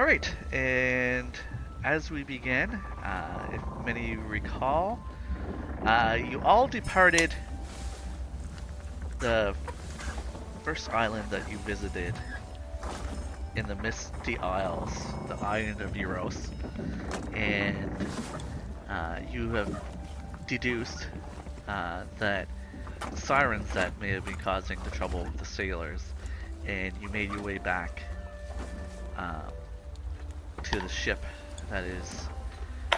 All right, and as we begin, uh, if many recall, uh, you all departed the first island that you visited in the Misty Isles, the island of Euros, and uh, you have deduced uh, that sirens that may have been causing the trouble with the sailors, and you made your way back um, to the ship that is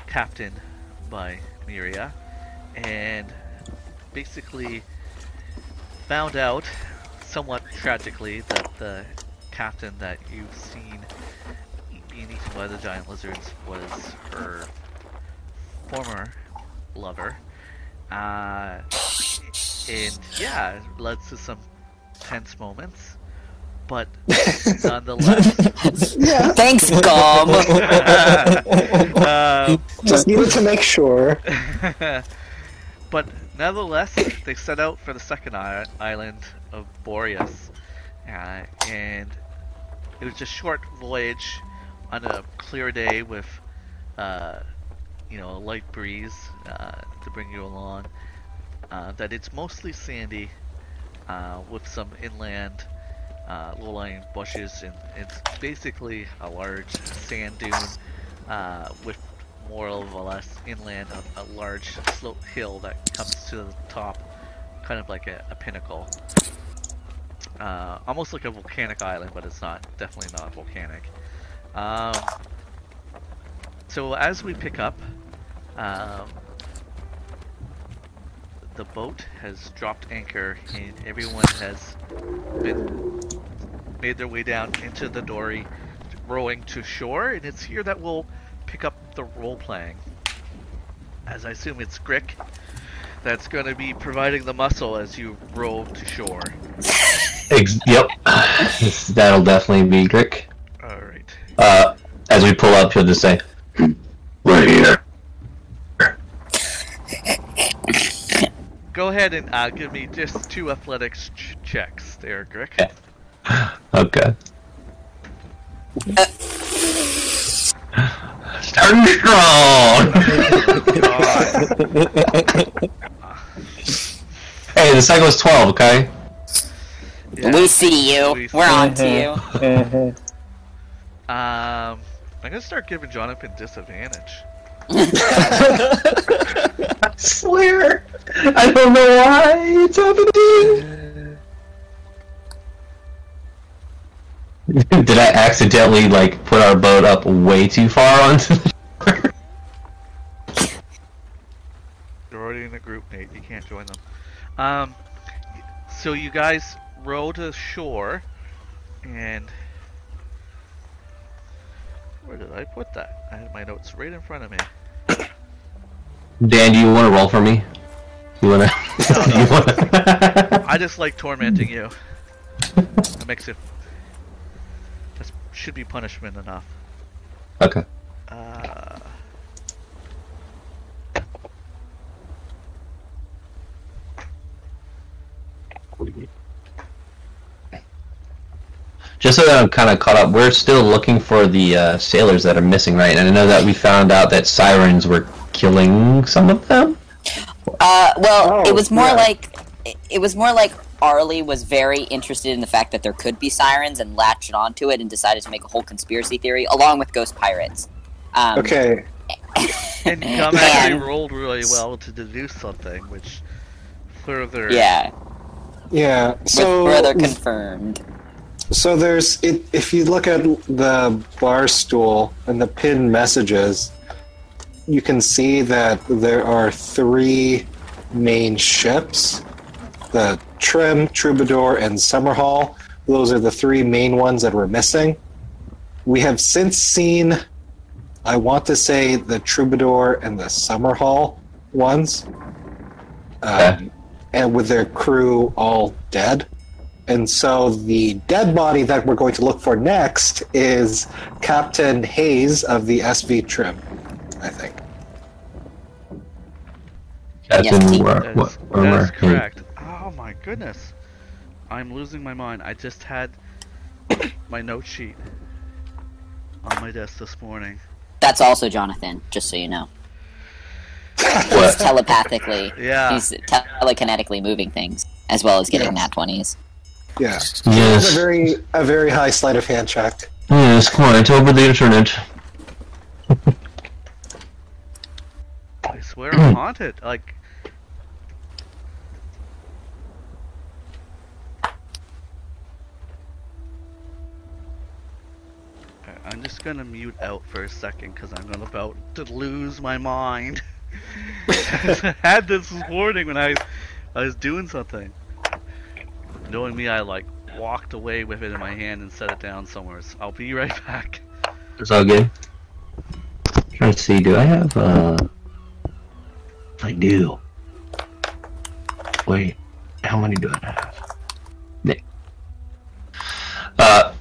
captained by Miria, and basically found out, somewhat tragically, that the captain that you've seen being eaten by the giant lizards was her former lover. Uh, and yeah, it led to some tense moments. But nonetheless, Yeah. Thanks, Gum. uh, Just needed to make sure. but nonetheless, they set out for the second island of Boreas, uh, and it was a short voyage on a clear day with, uh, you know, a light breeze uh, to bring you along. Uh, that it's mostly sandy, uh, with some inland uh, low-lying bushes, and it's basically a large sand dune uh, with more or less inland, a, a large slope hill that comes to the top, kind of like a, a pinnacle. Uh, almost like a volcanic island, but it's not. Definitely not volcanic. Um, so as we pick up, um, the boat has dropped anchor and everyone has been made their way down into the dory, rowing to shore. And it's here that we'll pick up the role playing. As I assume it's Grick that's going to be providing the muscle as you row to shore. Yep. That'll definitely be Grick. All right. Uh, as we pull up, he'll just say, "Right here." Go ahead and uh, give me just two athletics ch- checks there, Grick. Okay. Starting strong. hey, the cycle is twelve. Okay. Yeah. we see you. We We're see on to you. Um, I'm gonna start giving Jonathan disadvantage. I swear, I don't know why it's happening. Did I accidentally like put our boat up way too far onto the shore? You're already in a group, Nate. You can't join them. Um, so you guys row to shore, and where did I put that? I had my notes right in front of me. Dan, do you want to roll for me? You wanna? you wanna? I just like tormenting you. It makes it. That should be punishment enough. okay. Uh, Just so that I'm kind of caught up, we're still looking for the uh, sailors that are missing, right? And I know that we found out that sirens were killing some of them. Uh, well, Oh, it was more yeah. like it- it was more like Arlie was very interested in the fact that there could be sirens and latched onto it and decided to make a whole conspiracy theory along with ghost pirates. Um, Okay. and Gum actually And- rolled really well to deduce something, which further. Yeah, Yeah. with So further confirmed. So there's it, if you look at the bar stool and the pinned messages, you can see that there are three main ships: the Trim, Troubadour, and Summerhall. Those are the three main ones that were missing. We have since seen, I want to say, the Troubadour and the Summerhall ones, um, and with their crew all dead. And so the dead body that we're going to look for next is Captain Hayes of the SV Trim, I think. That's Yes, in Pete. where, what, where that's correct. Oh my goodness. I'm losing my mind. I just had my note sheet. on my desk this morning. That's also Jonathan, just so you know. He's telepathically, Yeah. he's telekinetically moving things, as well as getting Yeah. nat 20s. Yeah. Yes. a very a very high sleight of hand check. Yes, quite over the internet. I swear I'm haunted. Like. I'm just gonna mute out for a second because I'm gonna about to lose my mind. I had this morning when I, I was doing something. Knowing me, I like walked away with it in my hand and set it down somewhere. So I'll be right back. It's all good. Trying to see, do I have, uh... I do. Wait, how many do I have? Nick. Uh...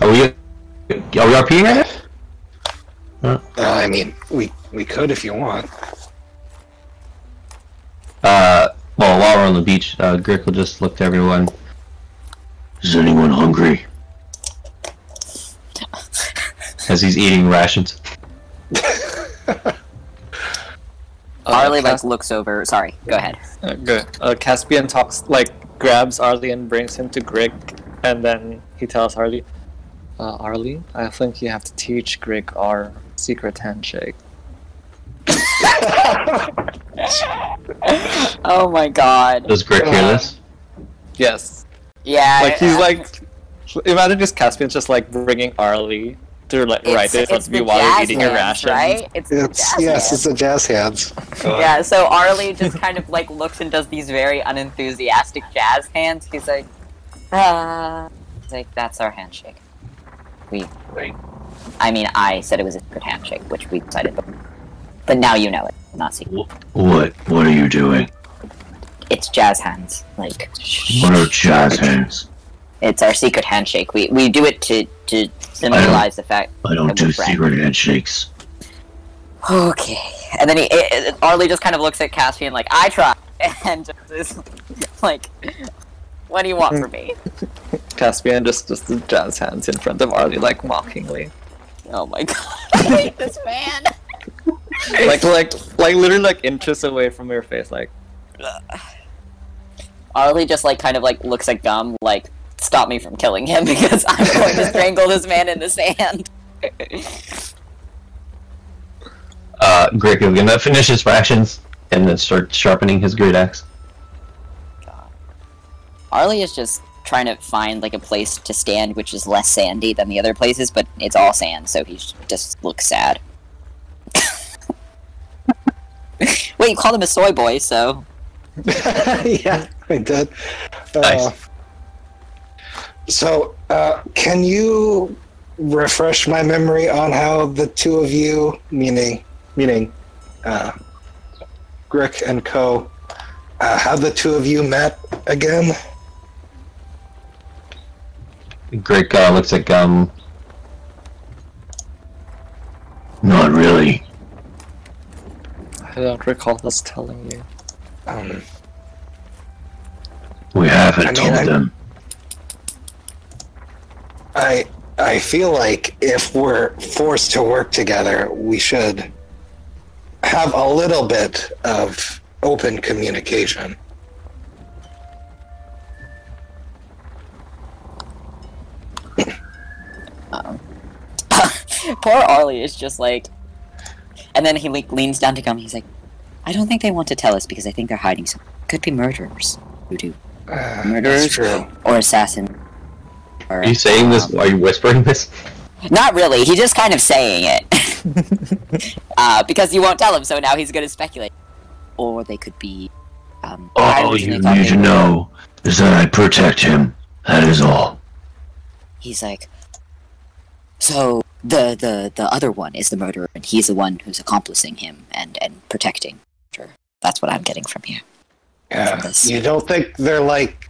Are we... Are we RPing right now? Uh, I mean, we we could if you want. Uh, well, while we're on the beach, uh, Grick will just look to everyone. Is anyone hungry? As he's eating rations. Arlie like Cas- looks over. Sorry, go ahead. uh, good. Uh, Caspian talks like grabs Arlie and brings him to Grick, and then he tells Arlie, uh, "Arlie, I think you have to teach Grick our secret handshake." Oh my god. Does Grick hear this? Yes, Yeah. like he's uh, like, imagine just Caspian just like bringing Arlie to like it's, right in front it's of the while you're jazz eating your hands, right? It's, It's jazz yes, hands. it's a jazz hands. Yeah, so Arlie just kind of like looks and does these very unenthusiastic jazz hands. He's like, uh, he's like, that's our handshake. We, I mean, I said it was a secret handshake, which we decided, but, but now you know it. Not secret. What? What are you doing? It's jazz hands. Like, What are jazz hands? It's our secret handshake. We we do it to to symbolize the fact. I don't do secret handshakes. Okay, and then he, it, it- Arlie just kind of looks at Caspian like, I try, and just is like, what do you want from me? Caspian just just the jazz hands in front of Arlie like mockingly, Oh my god, I hate this man. like like like literally like inches away from your face, like. Arlie just like kind of like looks at Gum like stop me from killing him because I'm going to strangle this man in the sand. Uh, Grick is gonna finish his rations and then start sharpening his great axe. God. Arlie is just trying to find like a place to stand which is less sandy than the other places, but it's all sand, so he just looks sad. Wait, you called him a soy boy, so yeah, I did. Uh, Nice. So, uh, can you refresh my memory on how the two of you, meaning meaning uh, Grick and Co, uh, how the two of you met again? Grick uh, looks at Gum. Not really. I don't recall us telling you. Um, We haven't I mean, told I- them. I I feel like if we're forced to work together, we should have a little bit of open communication. poor Arlie is just like, and then he like leans down to come. He's like, I don't think they want to tell us because I think they're hiding some. Could be murderers who do Uh, Murderers? Or assassin. Or, Are you saying this? um, Are you whispering this? Not really. He's just kind of saying it. uh, because you won't tell him, so now he's going to speculate. Or they could be. Um, I originally thought they were- know is that I protect him. That is all. He's like, so the the the other one is the murderer, and he's the one who's accomplishing him and and protecting. Sure, that's what I'm getting from here. Yeah. From. You don't think they're like,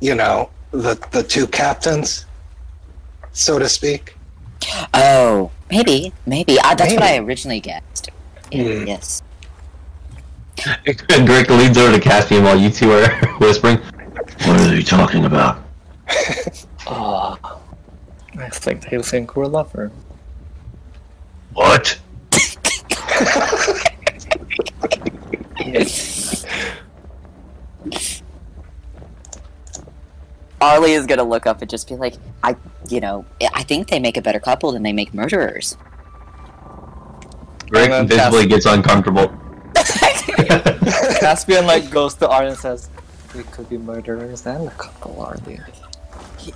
you know, the the two captains, so to speak? Oh, maybe, maybe. Uh, that's what I originally guessed. Yeah, Hmm. Yes. Grick leads over to Caspian while you two are whispering. What are they talking about? Oh, I think they think we're lovers. What? Arlie is gonna look up and just be like, I, you know, I think they make a better couple than they make murderers. Grick then visibly Cass- gets uncomfortable. Caspian like goes to Arlen and says, "We could be murderers and a couple, Arlie."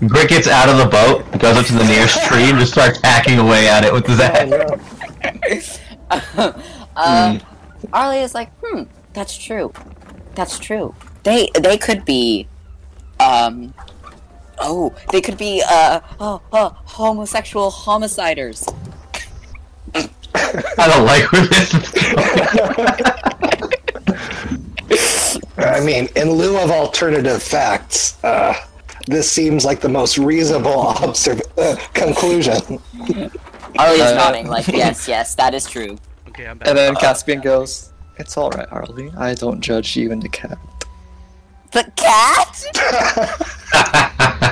Grick gets out of the boat, goes up to the nearest tree, and just starts hacking away at it with his axe. um, Arlie is like, hmm, that's true. That's true. They they could be, um, oh, they could be uh, oh, oh homosexual homiciders. I don't like where this is going. I mean, in lieu of alternative facts, uh, this seems like the most reasonable observ- uh, conclusion. Arlie is Uh, nodding like, yes, yes, that is true. Okay, I'm back. And then Caspian goes, "It's all right, Arlie. I don't judge you and the cat." The cat?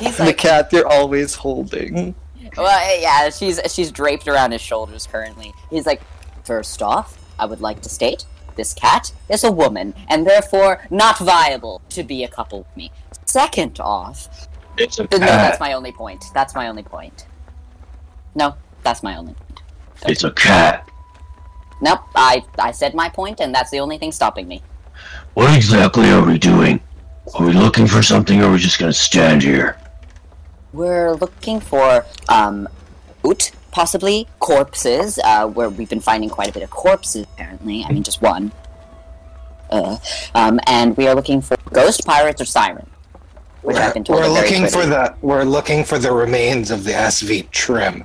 He's The like, cat you're always holding. Well, yeah, she's she's draped around his shoulders currently. He's like, first off, I would like to state this cat is a woman and therefore not viable to be a couple with me. Second off, It's a cat. no, that's my only point. That's my only point. No, that's my only point. It's a cat. Nope, I I said my point, and that's the only thing stopping me. What exactly are we doing? Are we looking for something, or are we just gonna stand here? We're looking for um, oot, possibly corpses. Uh, where we've been finding quite a bit of corpses. Apparently, I mean just one. Uh, um, and we are looking for ghost pirates or siren, which I've been told We're looking for the we're looking for the remains of the SV trim.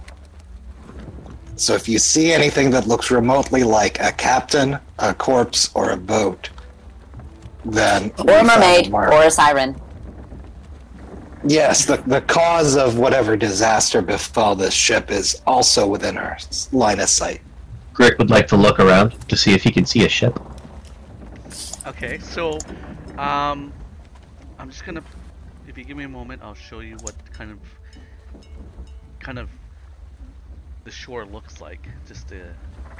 So if you see anything that looks remotely like a captain, a corpse, or a boat, then or a mermaid or a siren. Yes, the the cause of whatever disaster befell this ship is also within our line of sight. Grick would like to look around to see if he can see a ship. Okay, so, um, I'm just gonna, if you give me a moment, I'll show you what kind of, kind of, the shore looks like, just to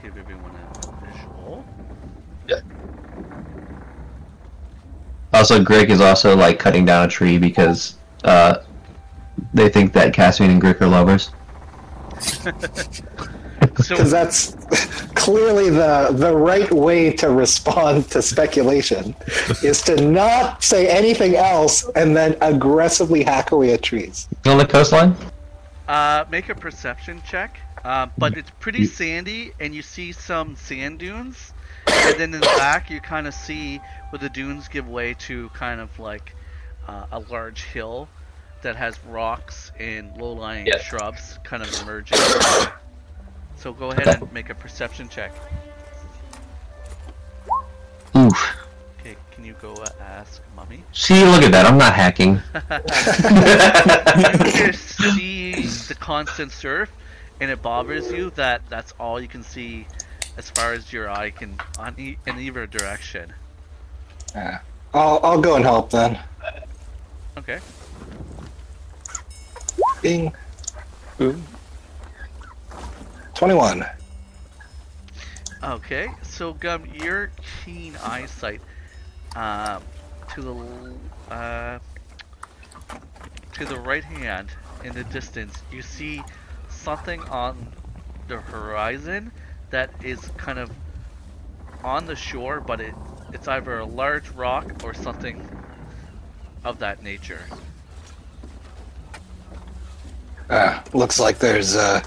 give everyone a visual. Yeah. Also, Greg is also like cutting down a tree because uh, they think that Caspian and Greg are lovers. So, Because that's clearly the the right way to respond to speculation is to not say anything else and then aggressively hack away at trees. On the coastline? uh, make a perception check, uh, but it's pretty sandy, and you see some sand dunes, and then in the back you kind of see where the dunes give way to kind of like uh, a large hill that has rocks and low-lying Yeah. shrubs kind of emerging. So go ahead and make a perception check. Oof. Okay, can you go uh, ask mummy? See, look at that. I'm not hacking. you see the constant surf, and it bothers you that that's all you can see as far as your eye can on e- in either direction. Yeah. I'll I'll go and help then. Okay. Bing. Ooh. Twenty-one. Okay. So Gum, your keen eyesight, um, to the uh, to the right hand in the distance, you see something on the horizon that is kind of on the shore, but it it's either a large rock or something of that nature. Uh, looks like there's uh,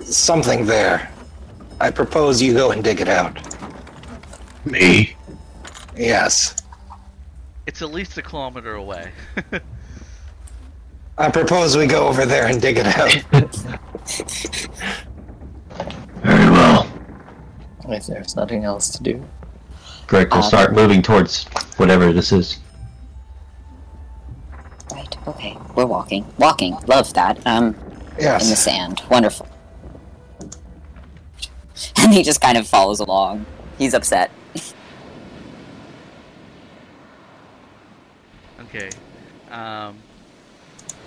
something there. I propose you go and dig it out. Me? Yes. It's at least a kilometer away. I propose we go over there and dig it out. Very well. If there's nothing else to do. Greg will Um, start moving towards whatever this is. Right. Okay. We're walking. Walking. Love that. Um, in the sand. Wonderful. And he just kind of follows along. He's upset. Okay. Um,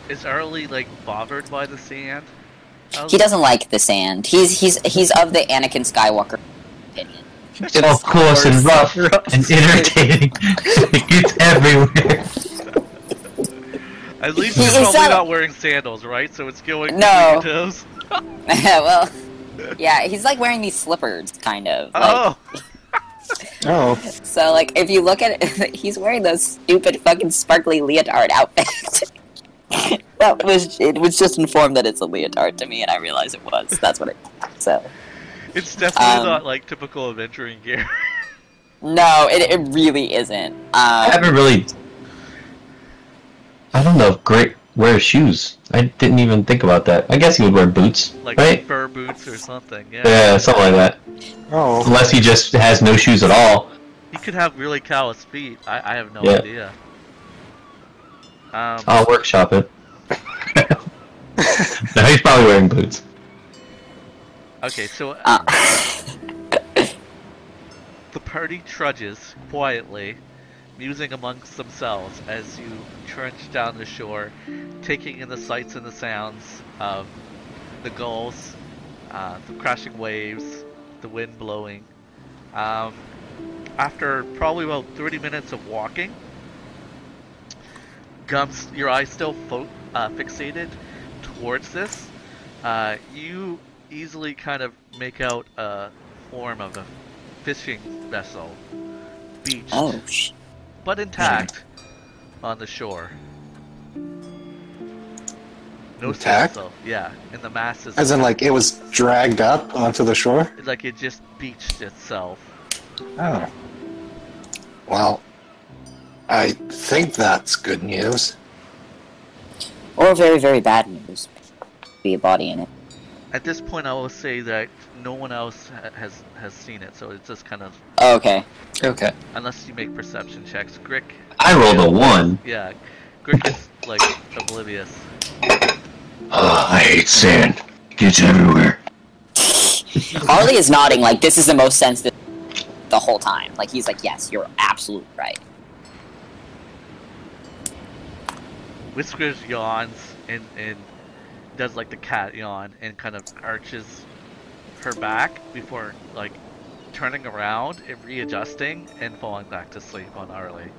is Arlie like bothered by the sand? How's- He doesn't like the sand. He's he's he's of the Anakin Skywalker opinion. of course, and rough and irritating. it's everywhere. At least you're he's probably not- not wearing sandals, right? So it's going No. between your toes. well, yeah, he's like wearing these slippers, kind of. Like, Oh, Oh, So like, if you look at it, he's wearing those stupid fucking sparkly leotard outfit. that was it was just informed that it's a leotard to me, and I realized it was. That's what it. So it's definitely Um, not like typical adventuring gear. no, it, it really isn't. I Um, haven't really. I don't know if Great wears shoes. I didn't even think about that. I guess he would wear boots, like right? fur boots or something. Yeah. Yeah, something like that. oh. Unless he just has no shoes at all. He could have really callous feet. I, I have no Yeah. idea. Um, I'll workshop it. no, he's probably wearing boots. okay, so uh, the party trudges quietly, musing amongst themselves as you trudge down the shore, taking in the sights and the sounds of the gulls, uh, the crashing waves, the wind blowing. Um, after probably about 30 minutes of walking, Gums, your eyes still fo- uh, fixated towards this. Uh, you easily kind of make out a form of a fishing vessel, beached oh, but intact on the shore. No Intact? sail, yeah, and the mast is As in, like, it was dragged up onto the shore? like it just beached itself. Oh. Well, I think that's good news. or very very bad news. Be a body in it. At this point, I will say that no one else ha- has has seen it, so it's just kind of okay. Okay. unless you make perception checks. Grick, I rolled a one. yeah, Grick is like oblivious. Oh, I hate sand. It gets everywhere. Arlie is nodding like this is the most sensitive the whole time. Like he's like, yes, you're absolutely right. Whiskers yawns and and does like the cat yawn and kind of arches her back before like turning around and readjusting and falling back to sleep on Arlie.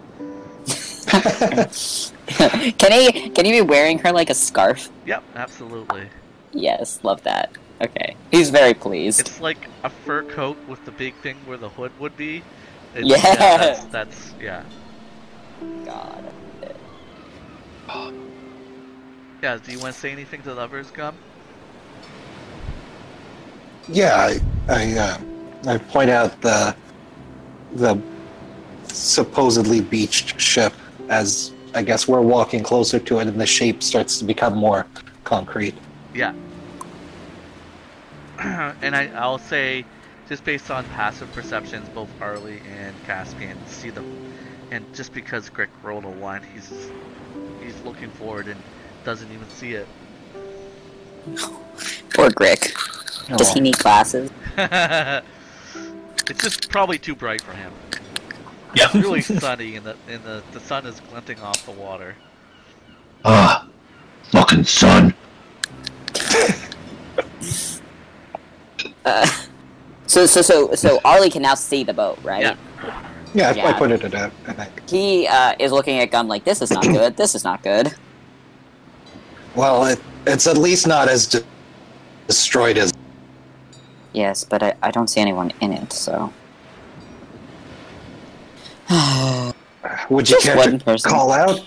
can he can he be wearing her like a scarf? Yep, absolutely. Yes, love that. Okay, he's very pleased. It's like a fur coat with the big thing where the hood would be. It's, Yeah. that's, that's yeah. God. I need it. Yeah. Do you want to say anything to others, Gum? Yeah, I, I, uh, I point out the, the supposedly beached ship as I guess we're walking closer to it and the shape starts to become more concrete. Yeah. and I, I'll say, just based on passive perceptions, both Arlie and Caspian see the, and just because Greg rolled a one, he's he's looking forward and doesn't even see it. Poor Grick. Does he need glasses? it's just probably too bright for him. Yeah. It's really sunny, and the and the, the sun is glinting off the water. Ah, fucking sun. Uh, so so so so Arlie can now see the boat, right? Yeah. Yeah, I, I Yeah. pointed it out, I think. He uh, is looking at Gum like this is not good. This is not good. Well, it, it's at least not as de- destroyed as. Yes, but I, I don't see anyone in it, so. Would you care to person. call out?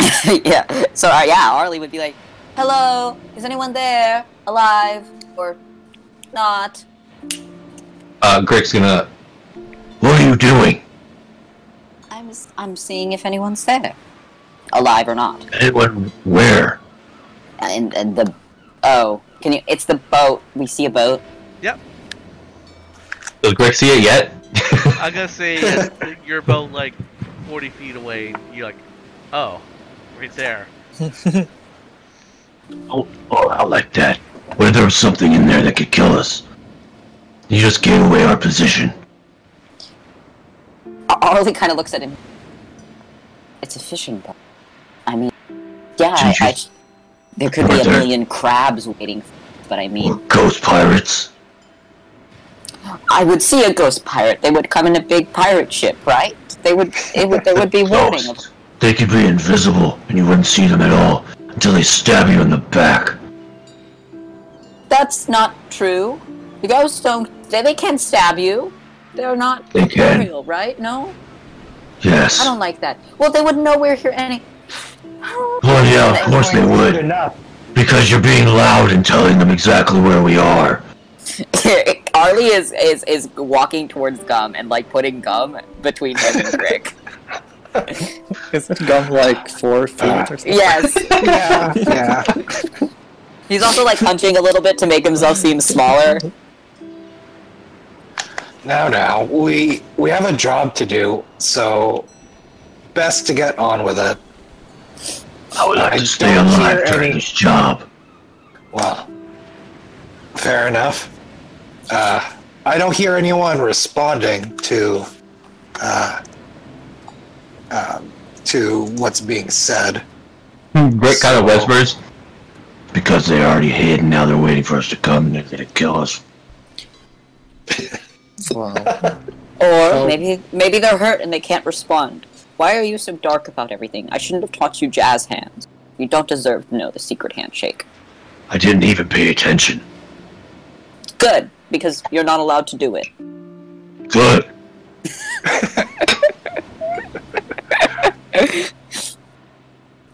yeah. So uh, yeah, Arlie would be like, "Hello, is anyone there, alive or not?" Uh, Greg's gonna. What are you doing? I'm s- I'm seeing if anyone's there, alive or not. Anyone? Where? And and the oh, can you? It's the boat. We see a boat. Yep. Does Greg see it yet? I'm gonna say you're about like 40 feet away. You're like, oh, right there. oh, oh, I like that. What if there was something in there that could kill us? You just gave away our position. Ar- Arlie kind of looks at him. It's a fishing boat. I mean, Yeah, I, I, there could be a million crabs waiting. But I mean, Ghost pirates. I would see a ghost pirate. They would come in a big pirate ship, right? They would. It would. There would be warning. Of, They could be invisible, and you wouldn't see them at all until they stab you in the back. that's not true. The ghosts don't. They, they can't stab you. They're not They can. real, right? No, Yes. I don't like that. Well, they wouldn't know we're here any. Well, yeah, of course they would. Because you're being loud and telling them exactly where we are. Arlie is, is is walking towards Gum and like putting gum between him and Grick. Isn't gum like four feet or uh, something? yes, Yeah, yeah. he's also like hunching a little bit to make himself seem smaller. Now, now, we we have a job to do, so best to get on with it. I would like I to stay alive during any- this job. Well, fair enough. Uh, I don't hear anyone responding to uh, um, to what's being said. Grick kind of So- whispers. Because they already hid and now they're waiting for us to come and they're gonna kill us. Wow. Or Oh. maybe maybe they're hurt and they can't respond. Why are you so dark about everything? I shouldn't have taught you jazz hands. You don't deserve to know the secret handshake. I didn't even pay attention. Good, because you're not allowed to do it. Good.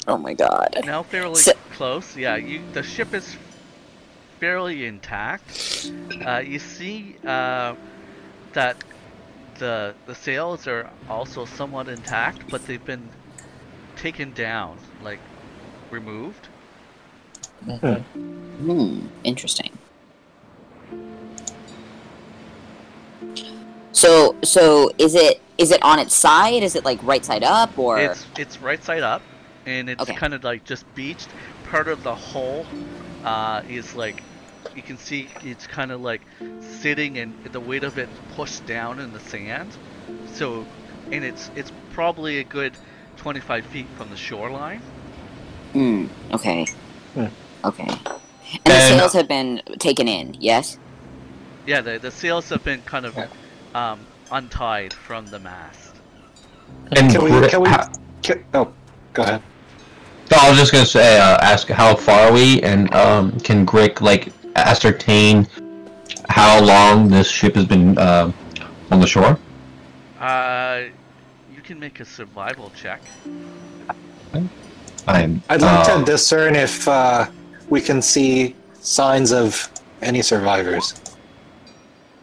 Oh my god. Now fairly So- close. Yeah, you the ship is fairly intact. Uh, you see uh, that the the sails are also somewhat intact, but they've been taken down, like removed. Hmm, interesting. So so is it is it on its side? Is it like right side up or It's it's right side up, and it's Okay. kind of like just beached. Part of the hull uh, is like you can see it's kind of like sitting, and the weight of it pushed down in the sand. So, and it's it's probably a good 25 feet from the shoreline. Hmm, okay. Hmm. Okay. And the And- sails have been taken in, yes? Yeah, the the sails have been kind of um, untied from the mast. And Can we? Can we? Can, oh, go ahead. No, I was just gonna say, uh, ask how far are we, and um, can Grick like ascertain how long this ship has been uh, on the shore? Uh, you can make a survival check. I'm. I'd like uh, to discern if uh, we can see signs of any survivors.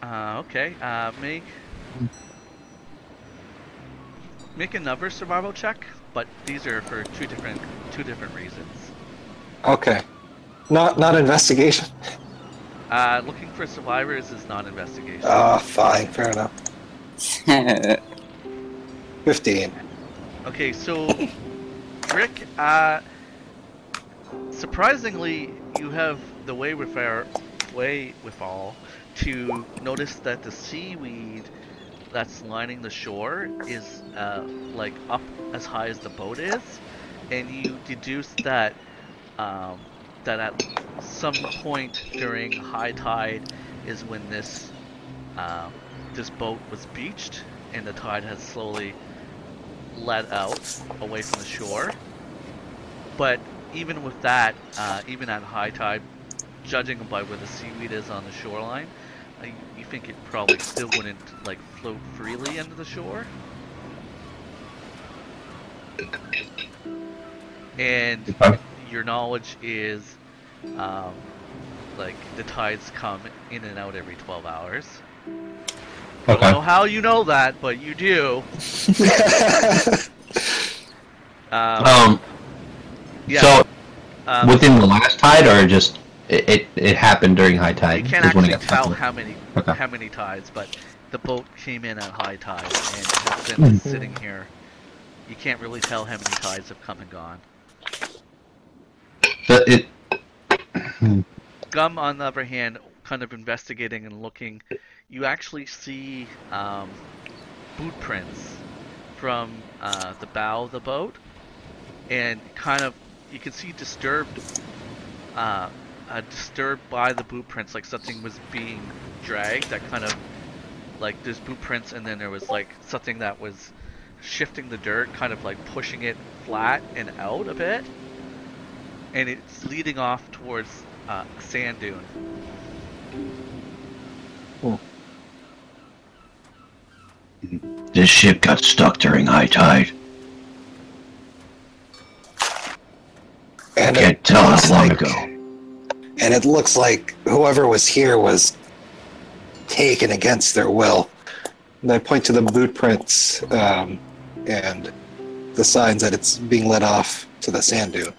Uh, okay. Uh, make make another survival check, but these are for two different two different reasons. Okay. Not not investigation. Uh, looking for survivors is not investigation. Ah, fine, fair enough. Fifteen. Okay, so Grick, uh, surprisingly, you have the way with our way with all to notice that the seaweed that's lining the shore is uh, like up as high as the boat is, and you deduce that um, that at some point during high tide is when this um, this boat was beached, and the tide has slowly let out away from the shore. But even with that, uh, even at high tide, judging by where the seaweed is on the shoreline, you, think it probably still wouldn't like float freely into the shore. And. Your knowledge is, um, like the tides come in and out every 12 hours. I don't know how you know that, but you do. Um, Um. yeah. So um, within the last tide, or just it, it, it happened during high tide? you can't is when it actually tell how many Okay. how many tides, but the boat came in at high tide and has been sitting here. You can't really tell how many tides have come and gone. The- it, Gum, on the other hand, kind of investigating and looking, you actually see um, boot prints from uh, the bow of the boat, and kind of you can see disturbed, uh, uh, disturbed by the boot prints, like something was being dragged. That kind of, like there's boot prints, and then there was like something that was shifting the dirt, kind of like pushing it flat and out a bit, and it's leading off towards uh, a sand dune. This ship got stuck during high tide. I And can't it tell how looks long like- ago. And it looks like whoever was here was taken against their will. And I point to the boot prints um, and the signs that it's being led off to the sand dune.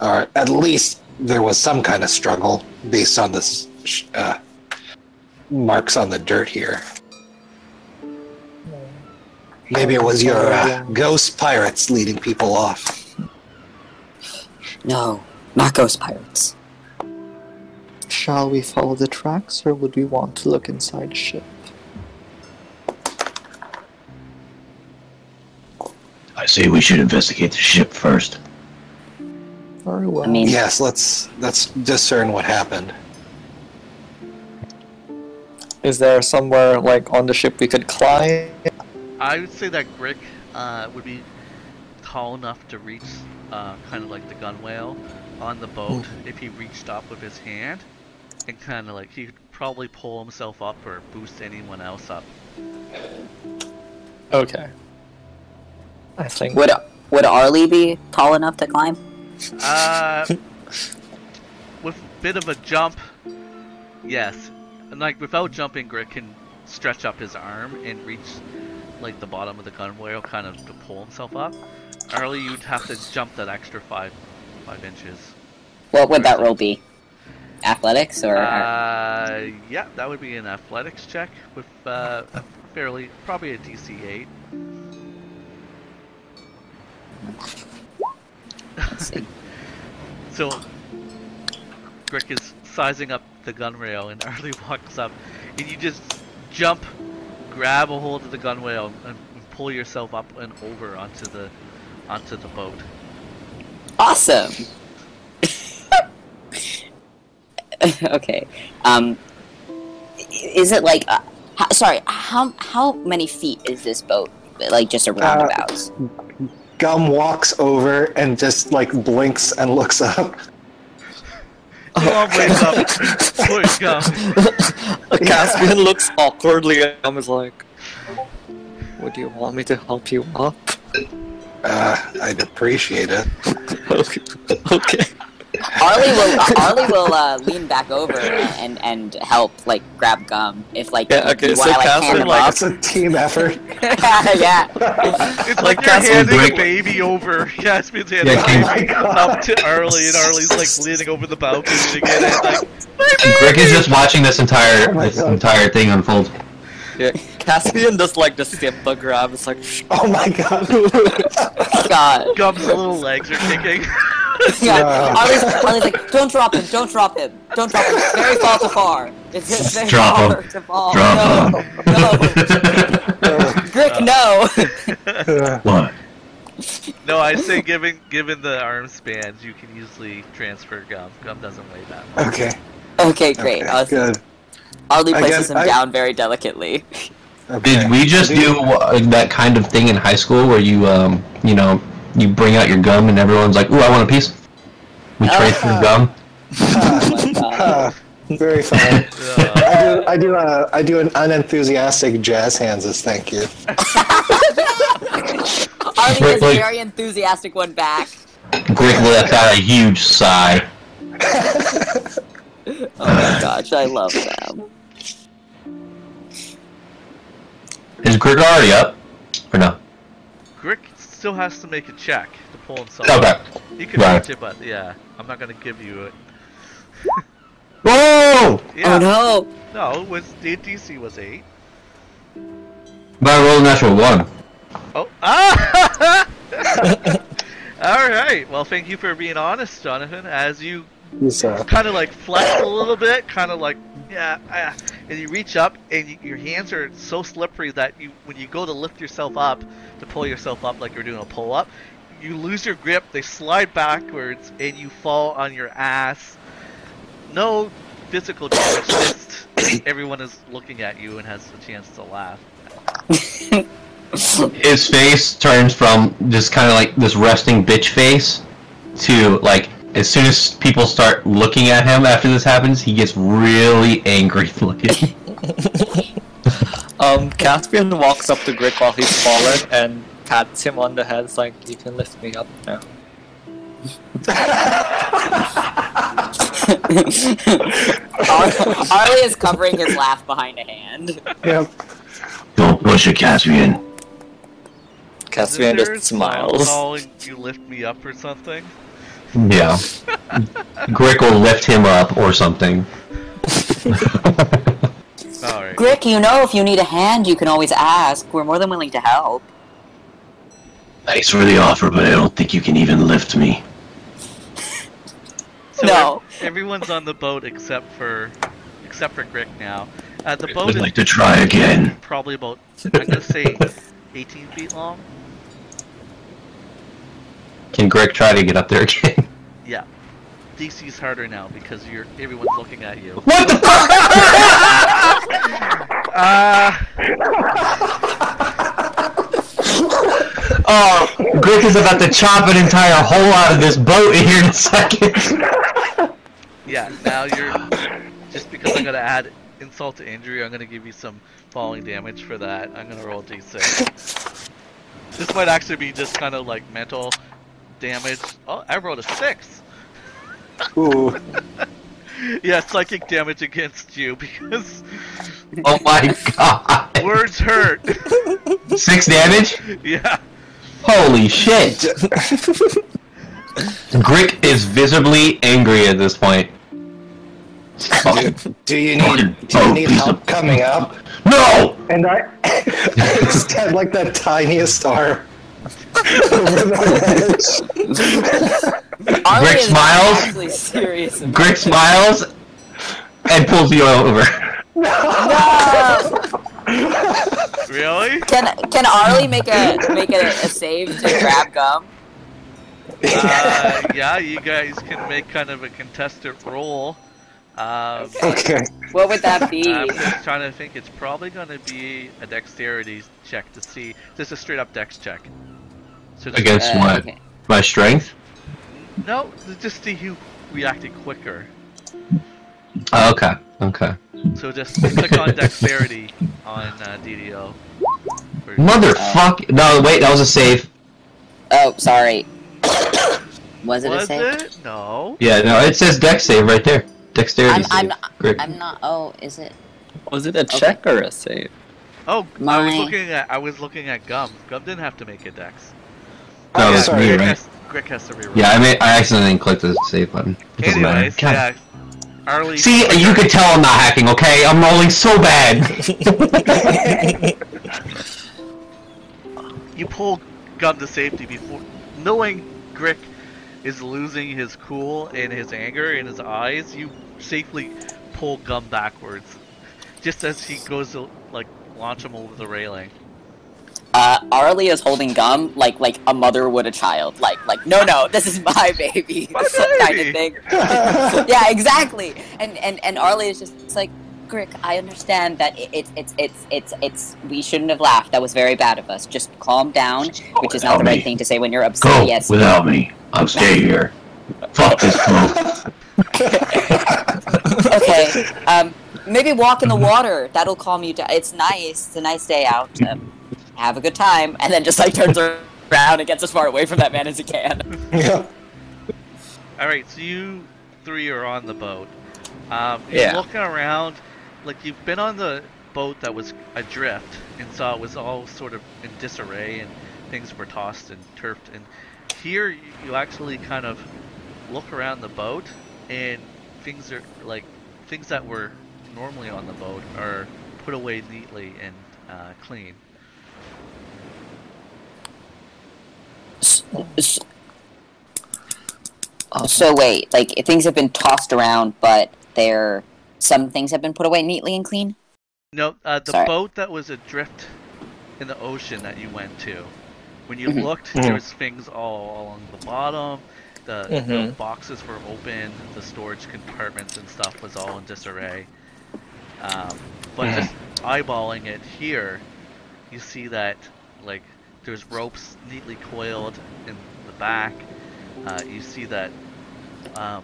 Or at least there was some kind of struggle based on this uh, marks on the dirt here. Maybe it was your uh, ghost pirates leading people off. No, not ghost pirates. Shall we follow the tracks, or would we want to look inside the ship? I say we should investigate the ship first. Very well. I mean, Yes, let's let's discern what happened. is there somewhere like on the ship we could climb? I would say that Grick uh, would be tall enough to reach uh, kind of like the gunwale on the boat if he reached up with his hand and kind of like he could probably pull himself up or boost anyone else up. Okay. I think. would would Arlie be tall enough to climb? Uh, with a bit of a jump, yes. And like without jumping, Grick can stretch up his arm and reach like the bottom of the gunwale, kind of to pull himself up. Arlie, you'd have to jump that extra five five inches. What would that roll be? Athletics or? Uh, yeah, that would be an athletics check with uh, a fairly probably a DC eight. Let's see. So, Grick is sizing up the gunwale, and Arlie walks up, and you just jump, grab a hold of the gunwale, and pull yourself up and over onto the onto the boat. Awesome. okay. Um, is it like? Uh, how, sorry. How how many feet is this boat? Like just a roundabout? Gum walks over and just like blinks and looks up. Gum wakes up. Push Gum. Caspian looks awkwardly at him. Is like, "Would you want me to help you up?" Uh, I'd appreciate it. okay. okay. Arlie will Arlie will uh, lean back over and and help like grab gum if like Yeah, okay, you so wanna, like Casper, hand him like, up. It's a team effort. yeah. It's Like like, you're Castle handing Brick. a baby over. Caspian's handing Yeah, a King- baby up to Arlie, and Arlie's like leaning over the balcony to get it. Like, Greg is just watching this entire Oh this God. entire thing unfold. Yeah. Caspian does like just skip the simba grab. It's like, Oh my god. God. Gum's little legs are kicking. Yeah. Yeah. Arlie's, Arlie's like, don't drop him, don't drop him, don't drop him. It's very far to far. It's it's very Drop far him. to fall. Drop no, no. Grick, no. What? no, I say given given the arm spans, you can easily transfer Gum. Gum doesn't weigh that much. Okay. okay, great. Okay, Awesome. good. Arlie places guess him I- down very delicately. Okay. Did we just do uh, that kind of thing in high school where you, um, you know, you bring out your gum and everyone's like, "Ooh, I want a piece." We Oh. trade for gum. My Ah, very fun. Uh, I do. I do. A, I do an unenthusiastic jazz hands as thank you. Arlie Wait, is wait. very enthusiastic one back. Greg lets out a huge sigh. Oh my gosh, I love them. Is Greg already up? Or no? Grick still has to make a check to pull himself. Okay. up. You can Right. reach it, but yeah, I'm not gonna give you it. Whoa! Yeah. Oh no! No, it was the DC was eight. But I rolled a natural one. Oh, ah! All right. Well, thank you for being honest, Jonathan. As you He's, uh, kind of like flex a little bit, kind of like yeah, ah, and you reach up, and you, your hands are so slippery that you, when you go to lift yourself up, to pull yourself up like you're doing a pull up, you lose your grip, they slide backwards, and you fall on your ass. No physical damage, just everyone is looking at you and has a chance to laugh. His face turns from just kind of like this resting bitch face to like as soon as people start looking at him after this happens, he gets really angry looking. Um, Caspian walks up to Grick while he's fallen and pats him on the head. It's like, you can lift me up now. Ar- Arlie is covering his laugh behind a hand. Yep. Don't push it, Caspian. Caspian just smiles. Calling you lift me up or something. Yeah. Grick will lift him up or something. Alright. Grick, you know if you need a hand, you can always ask. We're more than willing to help. Thanks for the offer, but I don't think you can even lift me. So No. ev- everyone's on the boat except for except for Grick now. Uh, the boat Would is like to try again. probably about I'm gonna say 18 feet long. Can Grick try to get up there again? Yeah. DC's harder now because you're everyone's looking at you. what the fuck? Uh, Oh, Grick is about to chop an entire hole out of this boat in here in a second. yeah. Now you're just because I'm gonna add insult to injury. I'm gonna give you some falling damage for that. I'm gonna roll d6. This might actually be just kind of like mental damage. Oh, I rolled a six. Ooh. Yeah, psychic damage against you because Oh my god. words hurt. Six damage? yeah. Holy shit. Grick is visibly angry at this point. Do, do you need do you oh, need help coming up? No! And I just had like the tiniest arm over the Arlie Grick smiles. actually serious. about Grick smiles and pulls you over. No. Really? Can can Arlie make a make a, a save to grab gum? Uh, yeah, you guys can make kind of a contested roll. Um, Okay. What would that be? I'm just trying to think. It's probably going to be a dexterity check to see. Just a straight up dex check. So Against Uh, what? okay. My strength? No, just see who reacted quicker. Oh, okay. Okay. So just click on dexterity on uh, DDO. For- Motherfuck. No, wait, that was a save. Oh, sorry. Was it a save? it? No. Yeah, no, it says dex save right there. Dexterity I'm, save. I'm, Grick. I'm not. Oh, is it? Was it a check or a save? Oh, I was looking at I was looking at Gum. Gum didn't have to make a dex. No, Oh, it's sorry. me, Grick right? has, Grick has to reroll. Yeah, I mean, I accidentally clicked the save button. It doesn't. Anyways, God. yeah. Arlie. See, you could tell I'm not hacking, okay? I'm rolling so bad. you pull Gum to safety before knowing Grick is losing his cool and his anger in his eyes. You safely pull Gum backwards, just as he goes to like launch him over the railing. Uh, Arlie is holding gum like like a mother would a child. Like like no no, this is my baby, My kind of thing. yeah, exactly. And and and Arlie is just it's like. Grick, I understand that it's it's it's it's it's we shouldn't have laughed. That was very bad of us. Just calm down, which is not the right me. thing to say when you're Go upset. Yes. without me. I'll stay here. Fuck this boat. okay. Um, maybe walk in the water. That'll calm you down. It's nice. It's a nice day out. Um, have a good time, and then just like turns around and gets as far away from that man as he can. Yeah. All right, so you three are on the boat. Um, you're Yeah. looking around, like you've been on the boat that was adrift, and so it was all sort of in disarray, and things were tossed and turfed. And here, you, you actually kind of look around the boat, and things are like things that were normally on the boat are put away neatly and uh, clean. S- s- So wait, like things have been tossed around, but they're some things have been put away neatly and clean. No, uh, the Sorry. boat that was adrift in the ocean that you went to When you Mhm. looked, Mhm. there was things all along the bottom. The, the Mhm. boxes were open. The storage compartments and stuff was all in disarray. Um, but Mhm. just eyeballing it here, you see that like there's ropes neatly coiled in the back. Uh, you see that um,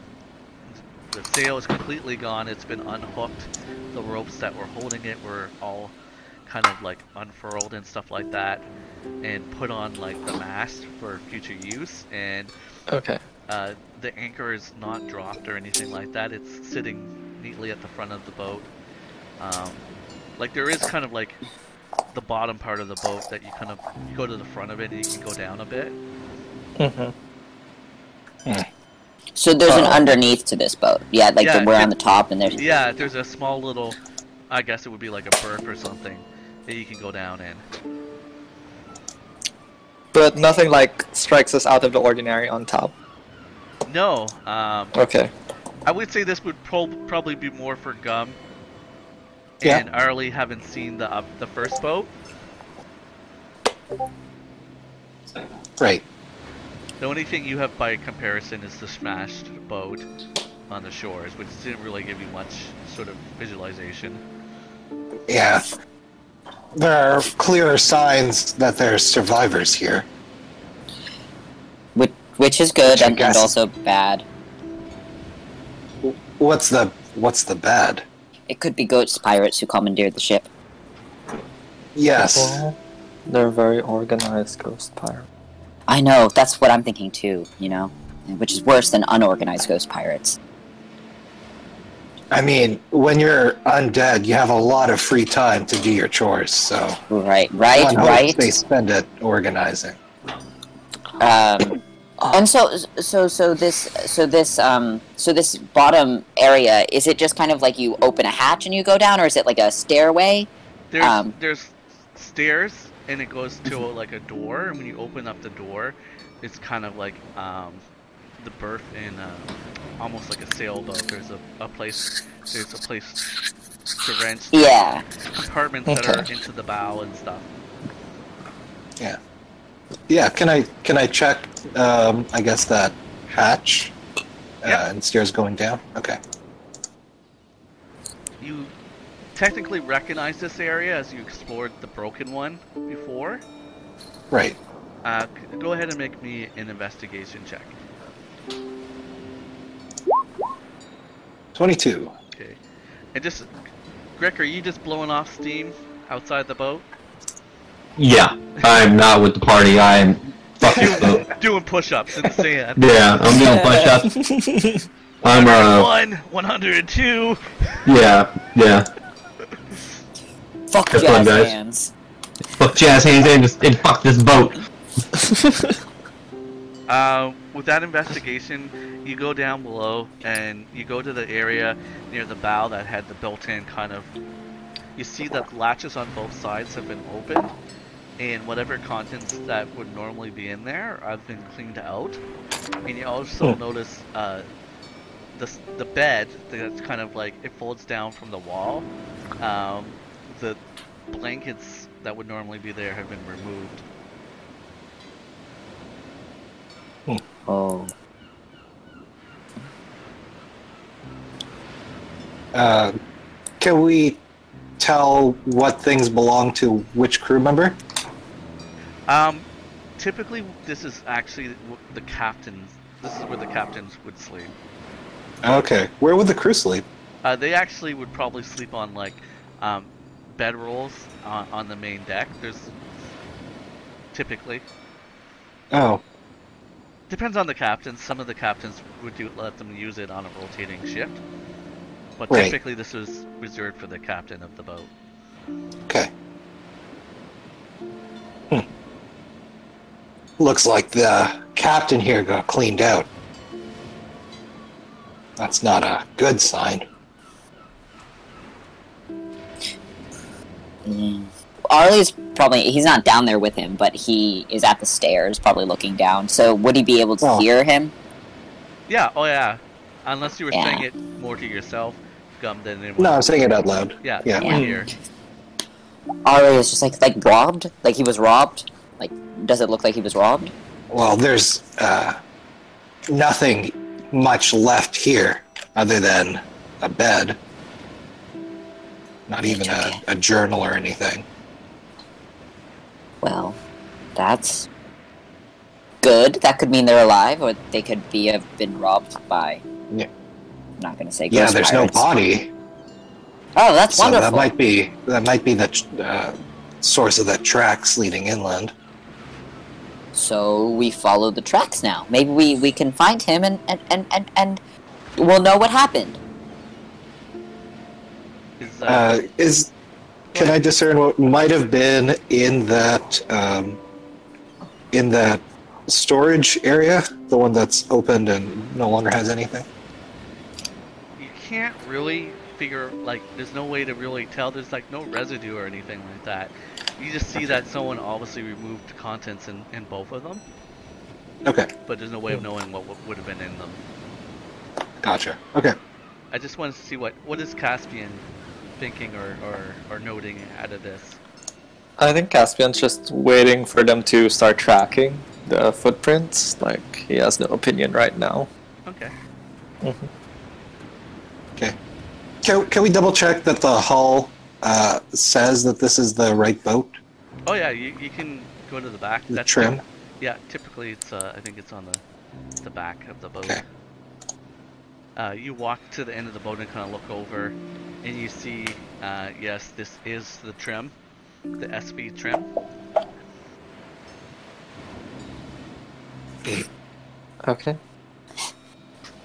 the sail is completely gone. It's been unhooked. The ropes that were holding it were all kind of like unfurled and stuff like that, and put on like the mast for future use. And Okay. uh, the anchor is not dropped or anything like that. It's sitting neatly at the front of the boat. Um, like there is kind of like the bottom part of the boat that you kind of you go to the front of it and you can go down a bit. Mm-hmm. So there's an Uh, underneath to this boat. Yeah, like Yeah, the, we're it- on the top and there's. Yeah, there's a small little, I guess it would be like a berth or something that you can go down in. But nothing like strikes us out of the ordinary on top. No, um, Okay. I would say this would prob probably be more for Gum Yeah. and Arlie haven't seen the uh, the first boat. Right. The only thing you have by comparison is the smashed boat on the shores, which didn't really give you much sort of visualization. Yeah. There are clearer signs that there's survivors here. Which, which is good Which and, and also bad. What's the what's the bad? It could be ghost pirates who commandeered the ship. Yes. Well, they're very organized ghost pirates. I know, that's what I'm thinking too, you know? Which is worse than unorganized ghost pirates. I mean, when you're undead, you have a lot of free time to do your chores, so Right, right, right. they spend it organizing. Um, and so, so, so this, so this, um, so this bottom area is it just kind of like you open a hatch and you go down, or is it like a stairway? There's Um, there's stairs and it goes to like a door, and when you open up the door, it's kind of like um, the berth in uh, almost like a sailboat. There's a, a place there's a place to rent Yeah. compartments that are into the bow and stuff. Yeah, can I can I check? Um, I guess that hatch uh, Yeah. and stairs going down. Okay. You technically recognize this area as you explored the broken one before. Right. Uh, go ahead and make me an investigation check. Twenty-two. Okay. And just, Grick, are you just blowing off steam outside the boat? Yeah, I'm not with the party. I am fucking. the- Doing push-ups in the sand. yeah, I'm doing push-ups. I'm uh, One, 102. yeah, yeah. Fuck Have jazz fun, guys. hands. Fuck jazz hands and just and fuck this boat. Uh, with that investigation, you go down below and you go to the area near the bow that had the built-in kind of. You see that latches on both sides have been opened, and whatever contents that would normally be in there have been cleaned out. And you also Hmm. notice uh, the the bed that's kind of like it folds down from the wall. Um, the blankets that would normally be there have been removed. Oh. Uh, can we tell what things belong to which crew member? Um, typically, this is actually the captain's. This is where the captains would sleep. Okay. Where would the crew sleep? Uh, they actually would probably sleep on like um, bed rolls on, on the main deck. There's typically Oh. depends on the captain. Some of the captains would do let them use it on a rotating shift, but Right. typically this was reserved for the captain of the boat. Okay. Looks like the captain here got cleaned out. That's not a good sign. Mm. Arlie's probably he's not down there with him, but he is at the stairs, probably looking down. So would he be able to Oh. hear him? Yeah. Oh yeah. Unless you were Yeah. saying it more to yourself, Gum, than it No, I'm saying it out loud. Yeah. Yeah. you would hear. Arlie is just like like robbed, like he was robbed. Like, does it look like he was robbed? Well, there's uh, nothing much left here other than a bed. Not even a, a journal or anything. Well, that's good. That could mean they're alive, or they could be have been robbed by. Yeah. I'm not gonna say. Yeah, there's pirates. no body, Oh, that's so wonderful. that might be that might be the uh, source of the tracks leading inland. So we follow the tracks now. Maybe we, we can find him and, and, and, and, and we'll know what happened. Is uh, Uh, is can I discern what might have been in that um, in that storage area, the one that's opened and no longer has anything? you can't really figure like there's no way to really tell. There's like no residue or anything like that. You just see that someone obviously removed contents in, in both of them, Okay, but there's no way of knowing what, what would have been in them. gotcha. Okay. I just wanted to see what what is Caspian thinking or, or, or noting out of this. I think Caspian's just waiting for them to start tracking the footprints. Like he has no opinion right now. Okay. Okay. Can, can we double check that the hull uh, says that this is the right boat? Oh yeah, you, you can go to the back. The That's trim? Yeah, typically it's uh, I think it's on the the back of the boat. Okay. Uh, you walk to the end of the boat and kind of look over, and you see, uh, yes, this is the trim, the SB trim. Okay.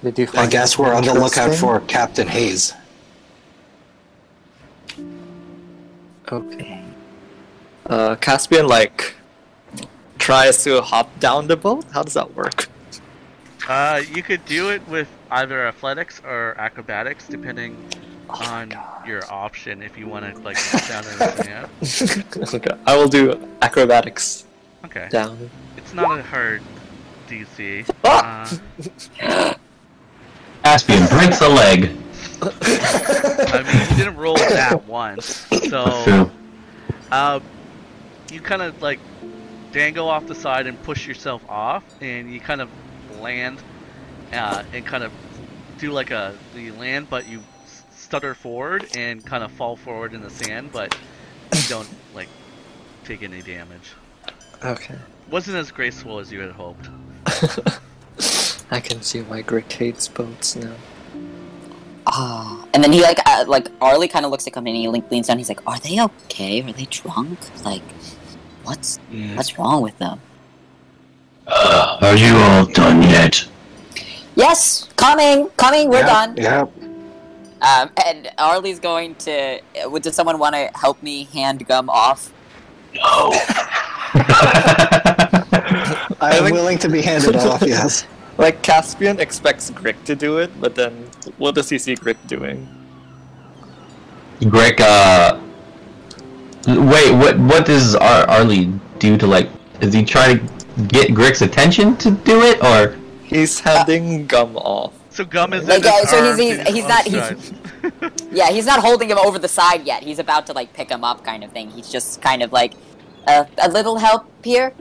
Did you I guess we're on the lookout for Captain Hayes. Okay. Uh, Caspian like tries to hop down the boat. How does that work? Uh, you could do it with either athletics or acrobatics, depending Oh on your option. If you want to like sit down in the sand. okay, I will do acrobatics Okay. down. It's not a hard DC. Ah! Uh, Caspian breaks a leg. I mean, you didn't roll that once, so. True. Uh, you kind of like dangle off the side and push yourself off, and you kind of land uh, and kind of do like a the land, but you stutter forward and kind of fall forward in the sand, but you don't like take any damage. Okay. Wasn't as graceful as you had hoped. I can see why Grick hates boats now. Ah, and then he like uh, like Arlie kind of looks at him and he like, leans down. He's like, "Are they okay? Are they drunk? Like, what's what's wrong with them?" Uh, are you all done yet? Yes, coming, coming. We're yeah, done. Yeah. Um, and Arlie's going to. uh, Does someone want to help me hand gum off? No. I am willing to be handed off, yes. Like Caspian expects Grick to do it, but then what does he see Grick doing? Grick, uh. Wait, what What does Ar- Arlie do to, like. Is he trying to get Grick's attention to do it, or. He's handing gum off. So gum is Like, in his uh, so he's- arms he's- and he's not- he's- Yeah, he's not holding him over the side yet. He's about to like pick him up, kind of thing. He's just kind of like, uh, a little help here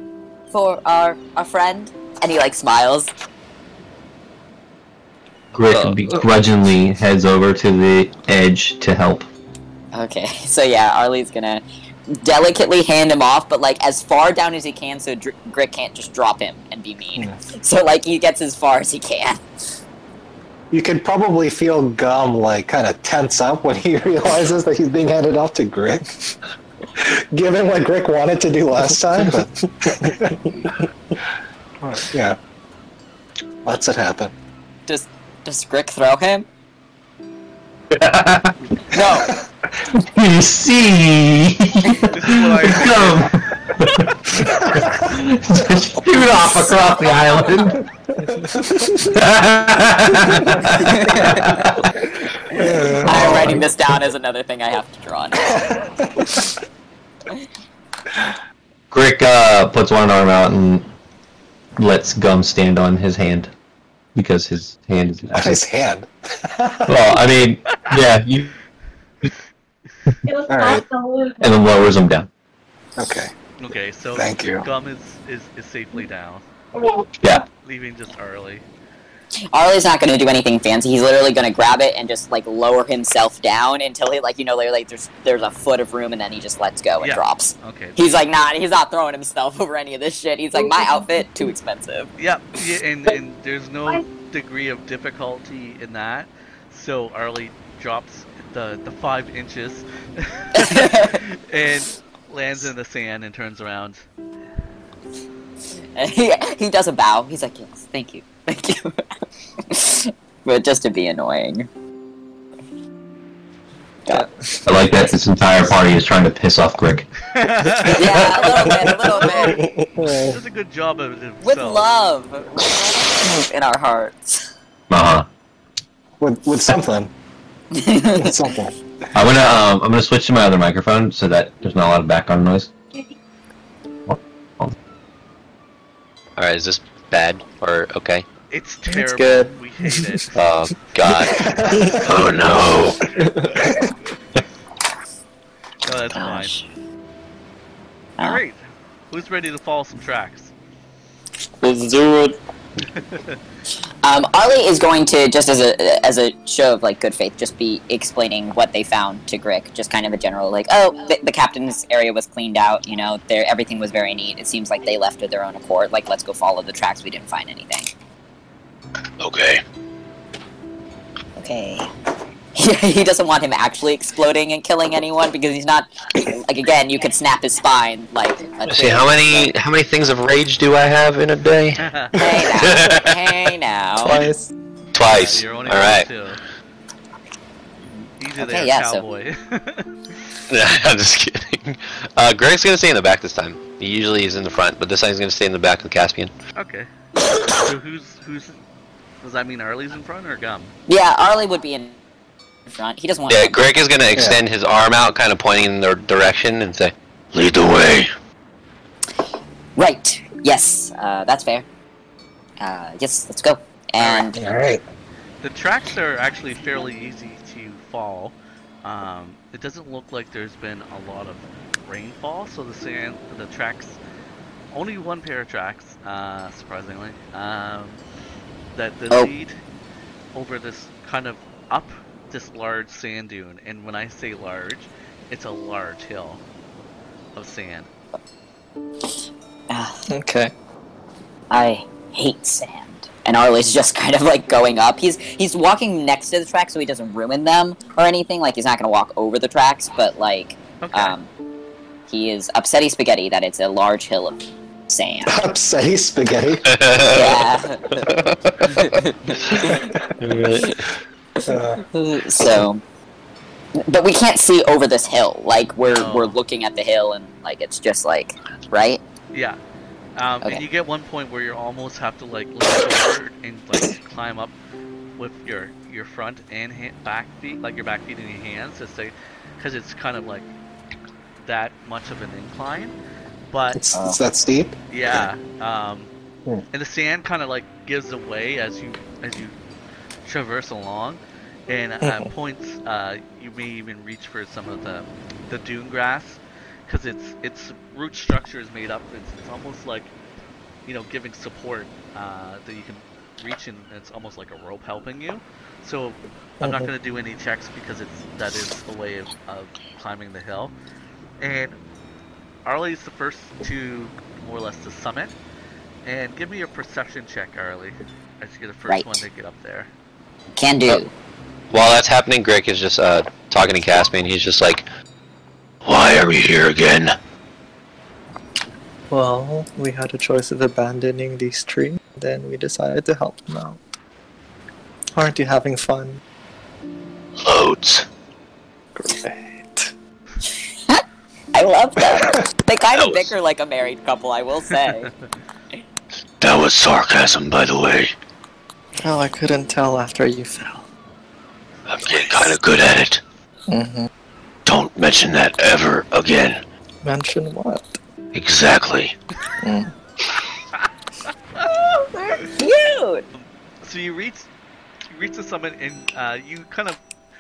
for our our friend, and he like smiles. Grick Uh, begrudgingly heads over to the edge to help. Okay, so yeah, Arlie's gonna delicately hand him off, but like as far down as he can, so Dr- Grick can't just drop him and be mean. So like he gets as far as he can. You can probably feel Gum like kind of tense up when he realizes that he's being handed off to Grick. Given what Grick wanted to do last time, but yeah, lets it happen. Does does Grick throw him? No. You see! This is Come! Just shoot off across the island! I'm writing this down as another thing I have to draw. Now. Grick uh, puts one arm out and lets Gum stand on his hand. Because his hand is On his hand. Well, I mean, yeah, you It was All right. not the loot. and then lowers him down. Okay. Okay, so Thank you. Gum is, is, is safely down, Yeah. leaving just Arlie. Arlie's not gonna do anything fancy. He's literally gonna grab it and just like lower himself down until he like you know like, like there's there's a foot of room and then he just lets go and Yeah. drops. Okay. He's like not he's not throwing himself over any of this shit. He's like my outfit too expensive. Yeah, yeah and, and there's no degree of difficulty in that. So Arlie drops the, the five inches and lands in the sand and turns around. he, he does a bow. He's like yes, thank you, thank you. but just to be annoying. Yeah. I like that this entire party is trying to piss off Grick. Yeah, a little bit, a little bit. Does a good job of it. With love. With love in our hearts. Uh huh. With with something. With something. I'm gonna um I'm gonna switch to my other microphone so that there's not a lot of background noise. Alright, is this bad or okay? It's terrible. good. We hate it. Oh god. Oh no. No, that's fine. Gosh. Alright. Who's ready to follow some tracks? Let's do it. Um, Arlie is going to just as a as a show of like good faith, just be explaining what they found to Grick, just kind of a general like, oh, the, the captain's area was cleaned out. You know, there everything was very neat. It seems like they left of their own accord. Like, let's go follow the tracks. We didn't find anything. Okay. Okay. he doesn't want him actually exploding and killing anyone because he's not like again. You could snap his spine like. See how many how many things of rage do I have in a day? Hey now. hey now. Twice. Twice. You're only Alright. two. Easy Okay, there, yeah, so- cowboy. I'm just kidding. Uh, Grick's gonna stay in the back this time. He usually is in the front, but this time he's gonna stay in the back of the Caspian. okay. So who's who's does that mean Arlie's in front or Gum? Yeah, Arlie would be in front. He doesn't want. To. Yeah, to Grick is gonna extend his arm out, kind of pointing in their direction, and say, Lead the way. Right. Yes. Uh, that's fair. Uh, yes. Let's go. And Alright. The tracks are actually fairly easy to follow. Um, it doesn't look like there's been a lot of rainfall, so the sand, the tracks, only one pair of tracks, uh, surprisingly, um, that the Oh. lead over this kind of up this large sand dune. And when I say large, it's a large hill of sand. uh, Okay. I hate sand. And Arlie's just kind of like going up. He's he's walking next to the tracks so he doesn't ruin them or anything. Like he's not gonna walk over the tracks, but like Okay. um, he is upsetty spaghetti that it's a large hill of sand. Upsetty spaghetti. yeah. Uh, so but we can't see over this hill like we're No. we're looking at the hill and like it's just like right Yeah. Um, Okay. And you get one point where you almost have to like lean forward and like climb up with your your front and ha- back feet, like your back feet and your hands, to say, because it's kind of like that much of an incline. But it's, it's that steep. yeah, um, Hmm. and the sand kind of like gives away as you as you traverse along, and at points uh, you may even reach for some of the the dune grass because its its root structure is made up. It's, it's almost like you know giving support uh, that you can reach, and it's almost like a rope helping you. So I'm not Mhm. going to do any checks because it's that is a way of, of climbing the hill. And Arlie's the first to more or less to summit. And give me a perception check, Arlie, as you're the first Right. one to get up there. can do While that's happening, Grick is just uh, talking to Caspian. He's just like, Why are we here again? Well, we had a choice of abandoning these trees, then we decided to help them out. Aren't you having fun? Loads. Great. I love them they kind That of was- bicker like a married couple i will say That was sarcasm, by the way. Well, I couldn't tell after you fell. I'm getting kind of good at it. Mm-hmm. Don't mention that ever again. Mention what? Exactly. Oh, they're cute So you reach, you reach the summit, and uh, you kind of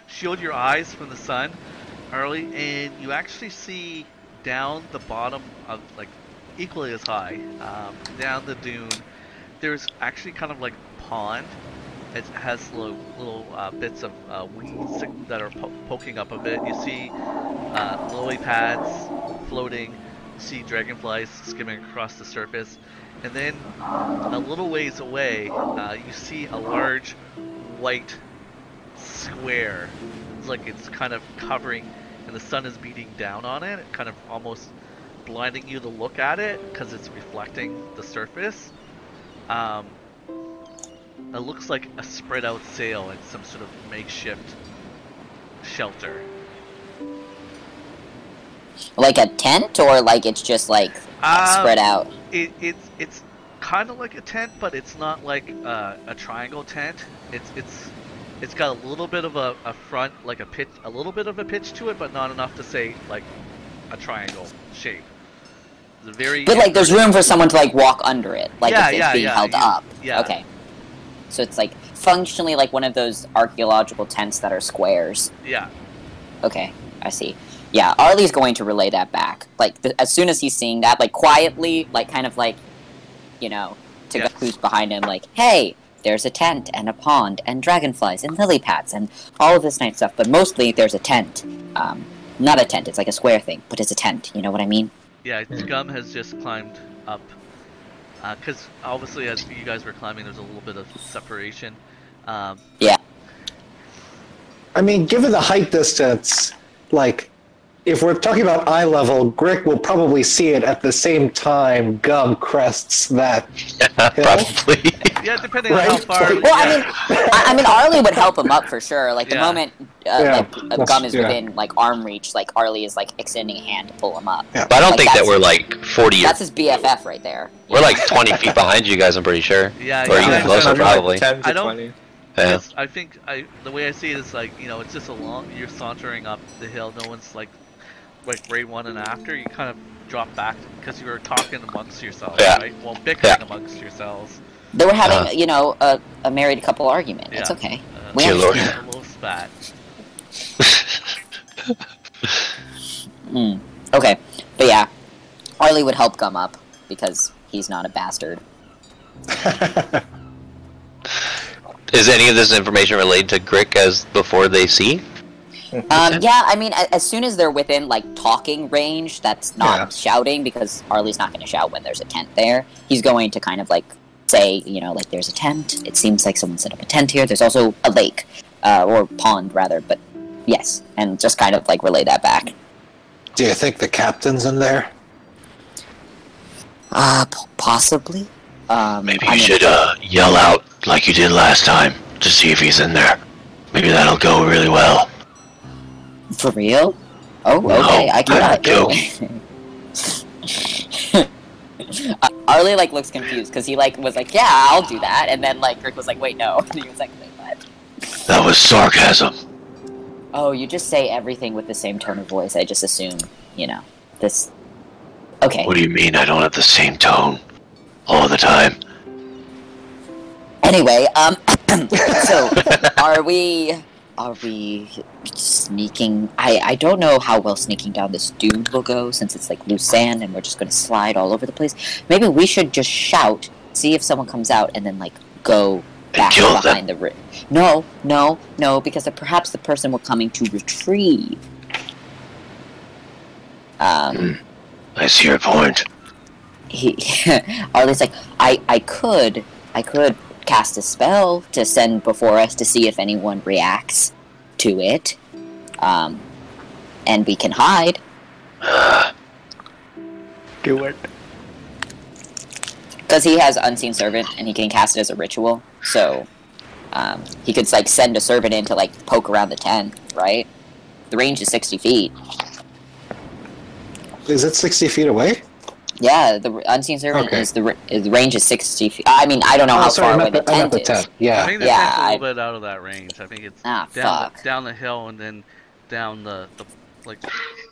shield your eyes from the sun, Arlie, and you actually see down the bottom of like equally as high, um, down the dune, there's actually kind of like pond. It has little, little uh, bits of uh, weeds that are po- poking up a bit. You see uh, lily pads floating. You see dragonflies skimming across the surface, and then a little ways away, uh, you see a large white square. It's like it's kind of covering, and the sun is beating down on it, kind of almost blinding you to look at it because it's reflecting the surface. Um, it looks like a spread out sail and some sort of makeshift shelter. Like a tent, or like it's just like Um, spread out. It, it's it's kind of like a tent, but it's not like uh, a triangle tent. It's it's it's got a little bit of a, a front, like a pitch, a little bit of a pitch to it, but not enough to say like a triangle shape. It's a very But like, there's room for someone to like walk under it, like Yeah, if it's yeah, being yeah, held you- up. yeah. Okay. So it's like functionally like one of those archaeological tents that are squares. yeah. Okay, I see. Yeah, Arlie's going to relay that back. Like th- as soon as he's seeing that, like quietly, like kind of like, you know, to Yeah. who's behind him, like, hey, there's a tent and a pond and dragonflies and lily pads and all of this nice stuff. But mostly there's a tent. Um, not a tent. It's like a square thing, but it's a tent. You know what I mean? Yeah, Gum has just climbed up. Because obviously, as you guys were climbing, there's a little bit of separation. Um, yeah. I mean, given the height distance, like, if we're talking about eye level, Grick will probably see it at the same time Gum crests that. Yeah, probably. Yeah, depending on how far. Well, I mean, I, I mean, Arlie would help him up for sure. Like the Yeah. moment uh, Yeah, like that's- Gum is yeah. within like arm reach, like Arlie is like extending a hand to pull him up. Yeah. But I don't Like, think that we're like 40 or That's his BFF right there. we're like 20 feet behind you guys. I'm pretty sure. Yeah, Or yeah, even closer, I- probably. Ten to I don't- twenty. Yeah. I think I the way I see it is like you know it's just a long you're sauntering up the hill. No one's like like right one and after. You kind of drop back because you were talking amongst yourselves, Yeah. right? Well, bickering Yeah. amongst yourselves. They were having, Uh-huh. you know, a, a married couple argument. It's Yeah. okay. Uh, We Dear Lord. understand. a little spat. Mm. Okay, but yeah, Arlie would help Gum up because he's not a bastard. Is any of this information related to Grick as before they see? Um, yeah, I mean, as soon as they're within like talking range, that's not Yeah. shouting because Arlie's not going to shout when there's a tent there. He's going to kind of like say, you know, like there's a tent. It seems like someone set up a tent here. There's also a lake, uh, or pond rather, but yes, and just kind of like relay that back. Do you think the captain's in there? Uh, p- possibly. Um, Maybe I you mean, should uh, yell out like you did last time to see if he's in there. Maybe that'll go really well. For real? Oh, okay. I can I'm do it. uh, Arlie like looks confused because he like was like, "Yeah, I'll do that," and then like Grick was like, "Wait, no." And he was like, "Wait, what?" That was sarcasm. Oh, you just say everything with the same tone of voice. I just assume, you know, this. Okay. What do you mean I don't have the same tone all the time? Anyway, um, so are we? Are we sneaking? I I don't know how well sneaking down this dune will go since it's like loose sand and we're just gonna slide all over the place. Maybe we should just shout, see if someone comes out, and then like go back kill them. behind the. Ri- no, no, no, because perhaps the person we're coming to retrieve. Um, I see your point. he Arlie's like, I I could I could cast a spell to send before us to see if anyone reacts to it. Um and we can hide. Do it. Because he has unseen servant and he can cast it as a ritual. So um, he could like send a servant in to like poke around the tent, right? The range is sixty feet. Is it 60 feet away? Yeah, the unseen servant Okay. is the is range is sixty feet. I mean, I don't know oh, how sorry, far I'm away at the the, I'm at tent the is. tent. I think the Yeah, tent's a little I- bit out of that range. I think it's Ah, down fuck. the, down the hill and then down the, the like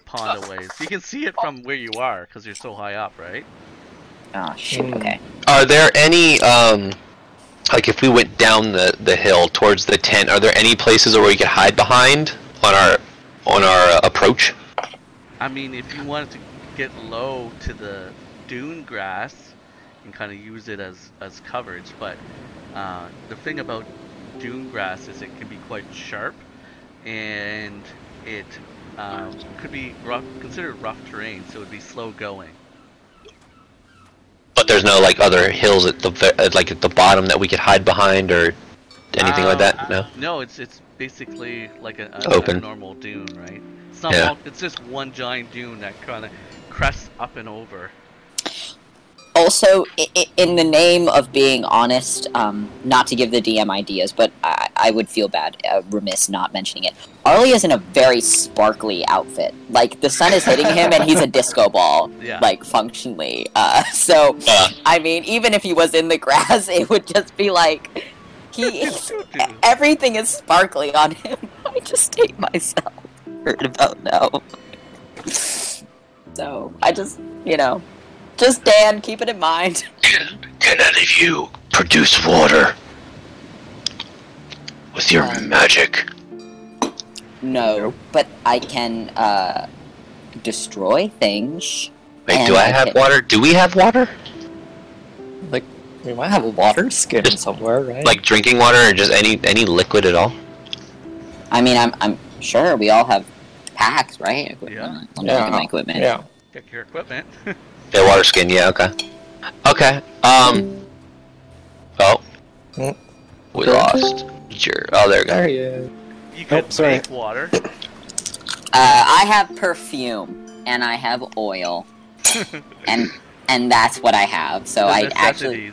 pond a ways. You can see it from where you are because you're so high up, right? Oh shit. Hmm. Okay. Are there any um like if we went down the the hill towards the tent, are there any places where we could hide behind on our on our uh, approach? I mean, if you wanted to get low to the dune grass and kind of use it as as coverage. But uh, the thing about dune grass is it can be quite sharp, and it um, could be rough, considered rough terrain, so it would be slow going. But there's no like other hills at the at, like at the bottom that we could hide behind or anything like that. Uh, No. No, it's it's basically like a, a, Open. a normal dune, right? It's not. Yeah. mul- It's just one giant dune that kind of crests up and over. Also, i- i- in the name of being honest, um, not to give the DM ideas, but I, I would feel bad, uh, remiss not mentioning it. Arlie is in a very sparkly outfit. Like the sun is hitting him, and he's a disco ball, Yeah. like functionally. Uh, so, Uh, I mean, even if he was in the grass, it would just be like he. everything is sparkly on him. I just hate myself. Heard about now. So I just, you know, just Dan, keep it in mind. Can, can any of you produce water with your Um, magic? No, but I can uh destroy things. Wait, do I I have can- water? Do we have water? Like, we might have a water skin Just, somewhere, right? Like drinking water or just any any liquid at all? I mean, I'm I'm sure we all have packs, right? Equipment. Yeah. Let me look at my equipment. yeah. Check your equipment. Yeah, water skin. Yeah, okay. Okay. Um. Oh. Hmm. We lost. Sure. Oh, there we go. There he is. you could Oh, sorry. make water. Uh, I have perfume and I have oil, and and that's what I have. So The I actually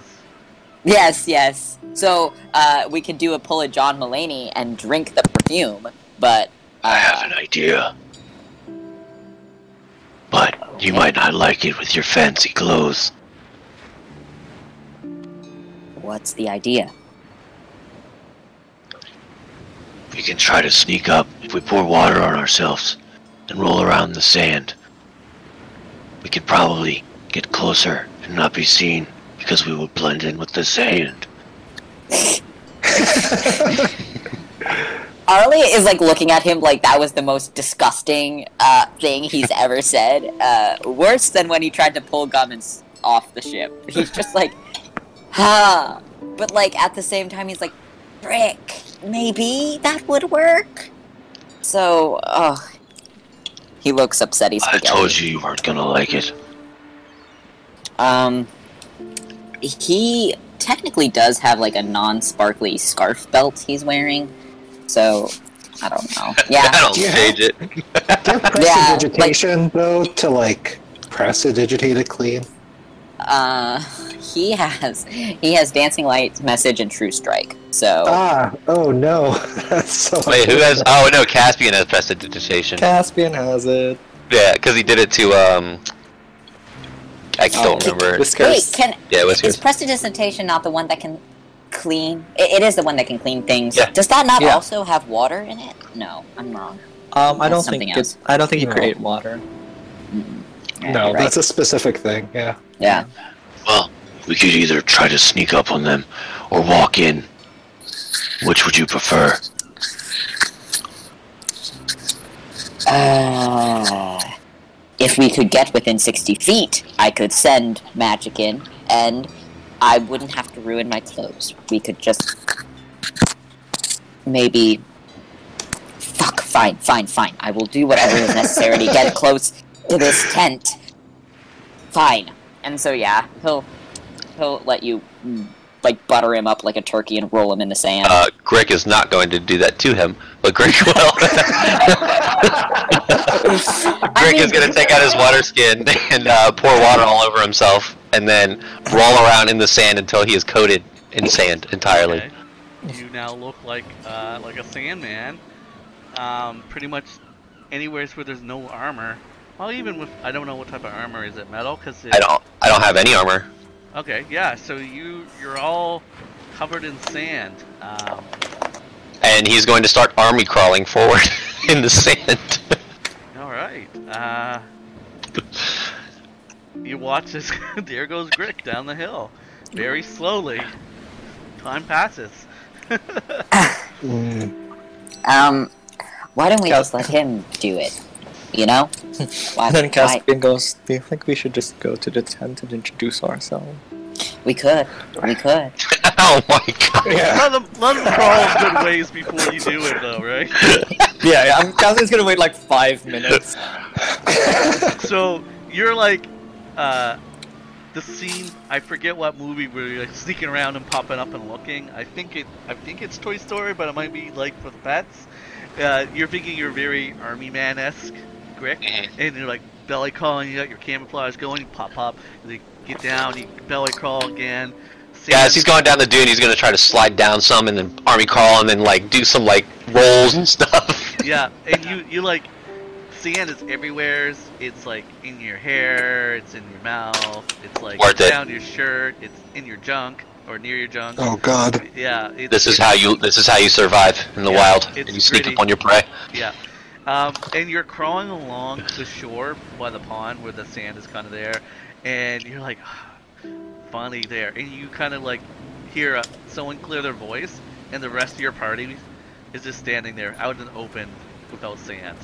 yes, yes. So uh, we could do a pull of John Mulaney and drink the perfume, but I have an idea. But you might not like it with your fancy clothes. what's the idea? We can try to sneak up if we pour water on ourselves and roll around in the sand. We could probably get closer and not be seen because we would blend in with the sand. Arlie is like looking at him like that was the most disgusting uh, thing he's ever said. Uh, worse than when he tried to pull Gummins off the ship. He's just like, huh. But like at the same time, he's like, Grick, maybe that would work. So, oh, he looks upset. He's like I told you you weren't gonna like it. Um, he technically does have like a non-sparkly scarf belt he's wearing. So, I don't know. Yeah. I don't Yeah. change it. Do you have Yeah, prestidigitation though to like prestidigitate it clean? Uh, he has he has dancing light, message, and true strike. So Ah, oh no, that's so. Wait, who has? Oh no, Caspian has prestidigitation. Caspian has it. Yeah, because he did it to um. I don't Oh. remember. Whiskers. wait, can Yeah, what's is yours? prestidigitation not the one that can clean? It, it is the one that can clean things. Yeah. Does that not Yeah. also have water in it? No, I'm wrong. Um, I don't think else. it, I don't think he No. create water. Yeah, No, right. that's a specific thing. Yeah. yeah. Well, we could either try to sneak up on them or walk in. Which would you prefer? Uh, if we could get within 60 feet, I could send magic in, and I wouldn't have to ruin my clothes. We could just. Maybe. Fuck, fine, fine, fine. I will do whatever is necessary to get close to this tent. Fine. And so, yeah, he'll. He'll let you, like, butter him up like a turkey and roll him in the sand. Uh, Grick is not going to do that to him, but Grick will. Grick is mean- going to take out his water skin and uh, pour water all over himself, and then roll around in the sand until he is coated in sand entirely. Okay. You now look like uh, like a Sandman. Um, pretty much anywhere where there's no armor. Well, even with I don't know what type of armor is it metal? Cause it, I don't. I don't have any armor. Okay, yeah. So you you're all covered in sand. Um, And he's going to start army crawling forward in the sand. all right. Uh, you watch as there goes Grick down the hill, very slowly. Time passes. Mm, Um, why don't we Yeah. just let him do it? You know? Why, And then why- Caspian goes, Do you think we should just go to the tent and introduce ourselves? We could. We could. oh my god. Yeah. Let them, let them crawl good ways before you do it, though, right? Yeah, yeah, I'm Caspian's gonna wait like five minutes. so you're like, uh, the scene. I forget what movie where you're like sneaking around and popping up and looking. I think it. I think it's Toy Story, but it might be like for the pets. Uh, you're thinking you're very army man esque, Grick, Mhm. and you're like belly crawling. You got your camouflage going. You pop pop. You get down. You belly crawl again. Yeah, as he's going down the dune, he's gonna try to slide down some and then army crawl and then like do some like rolls and stuff. yeah, and you you like sand is everywhere. It's like in your hair. It's in your mouth. It's like Worth it. down your shirt. It's in your junk or near your junk. Oh God. Yeah. It's, This is it's- how you this is how you survive in the Yeah, wild. And you sneak pretty- up on your prey. Yeah. Um, and you're crawling along the shore by the pond where the sand is kind of there, and you're like, finally there. And you kind of like hear uh, someone clear their voice, and the rest of your party is just standing there out in the open without sand.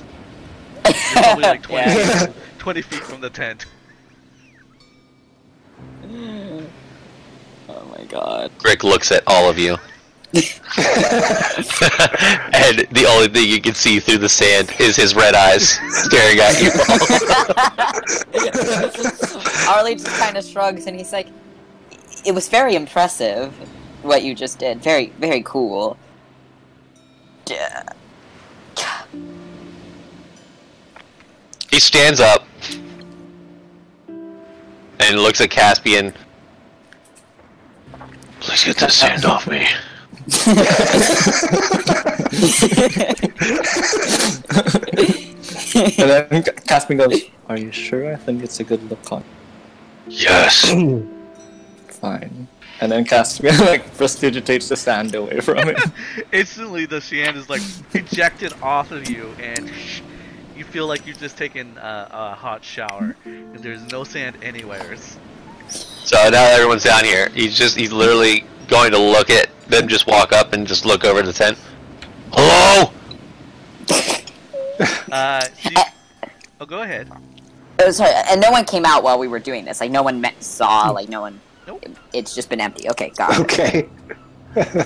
You're probably like 20, Yeah. feet, 20 feet from the tent. Oh my god. Grick looks at all of you. and the only thing you can see through the sand is his red eyes staring at you. Arlie just kind of shrugs and he's like, "It was very impressive what you just did. Very, very cool." He stands up and looks at Caspian. Please get the sand off me. and then Caspian goes, Are you sure? I think it's a good look on. Yes. Fine. And then Caspian like prestidigitates the sand away from it. Instantly, the sand is like ejected off of you, and you feel like you've just taken a, a hot shower. And there's no sand anywheres. So now that everyone's down here, he's just he's literally going to look at them just walk up and just look over the tent. Hello? Uh, so you- oh, go ahead. Oh, sorry, and no one came out while we were doing this. Like no one met, saw. Like no one. Nope. It's just been empty. Okay, got it. Okay.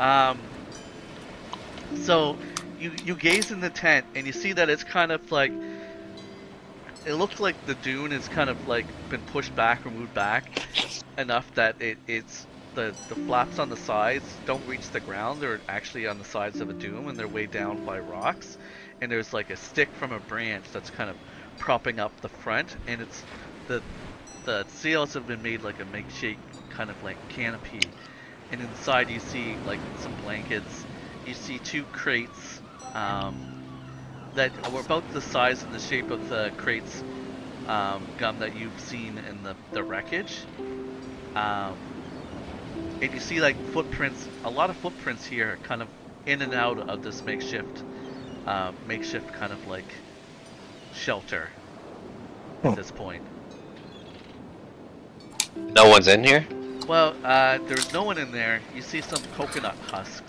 Um, so you you gaze in the tent and you see that it's kind of like it looks like the dune is kind of like been pushed back or moved back enough that it it's the the flaps on the sides don't reach the ground. They're actually on the sides of a dune and they're way down by rocks. And there's like a stick from a branch that's kind of propping up the front, and it's the the sails have been made like a makeshift kind of like canopy and inside you see like some blankets. You see two crates um, that were about the size and the shape of the crates um, gum that you've seen in the, the wreckage. Um, and you see like footprints, a lot of footprints here, kind of in and out of this makeshift, uh, makeshift kind of like shelter Hmm. at this point. No one's in here? Well, uh, there's no one in there. You see some coconut husks,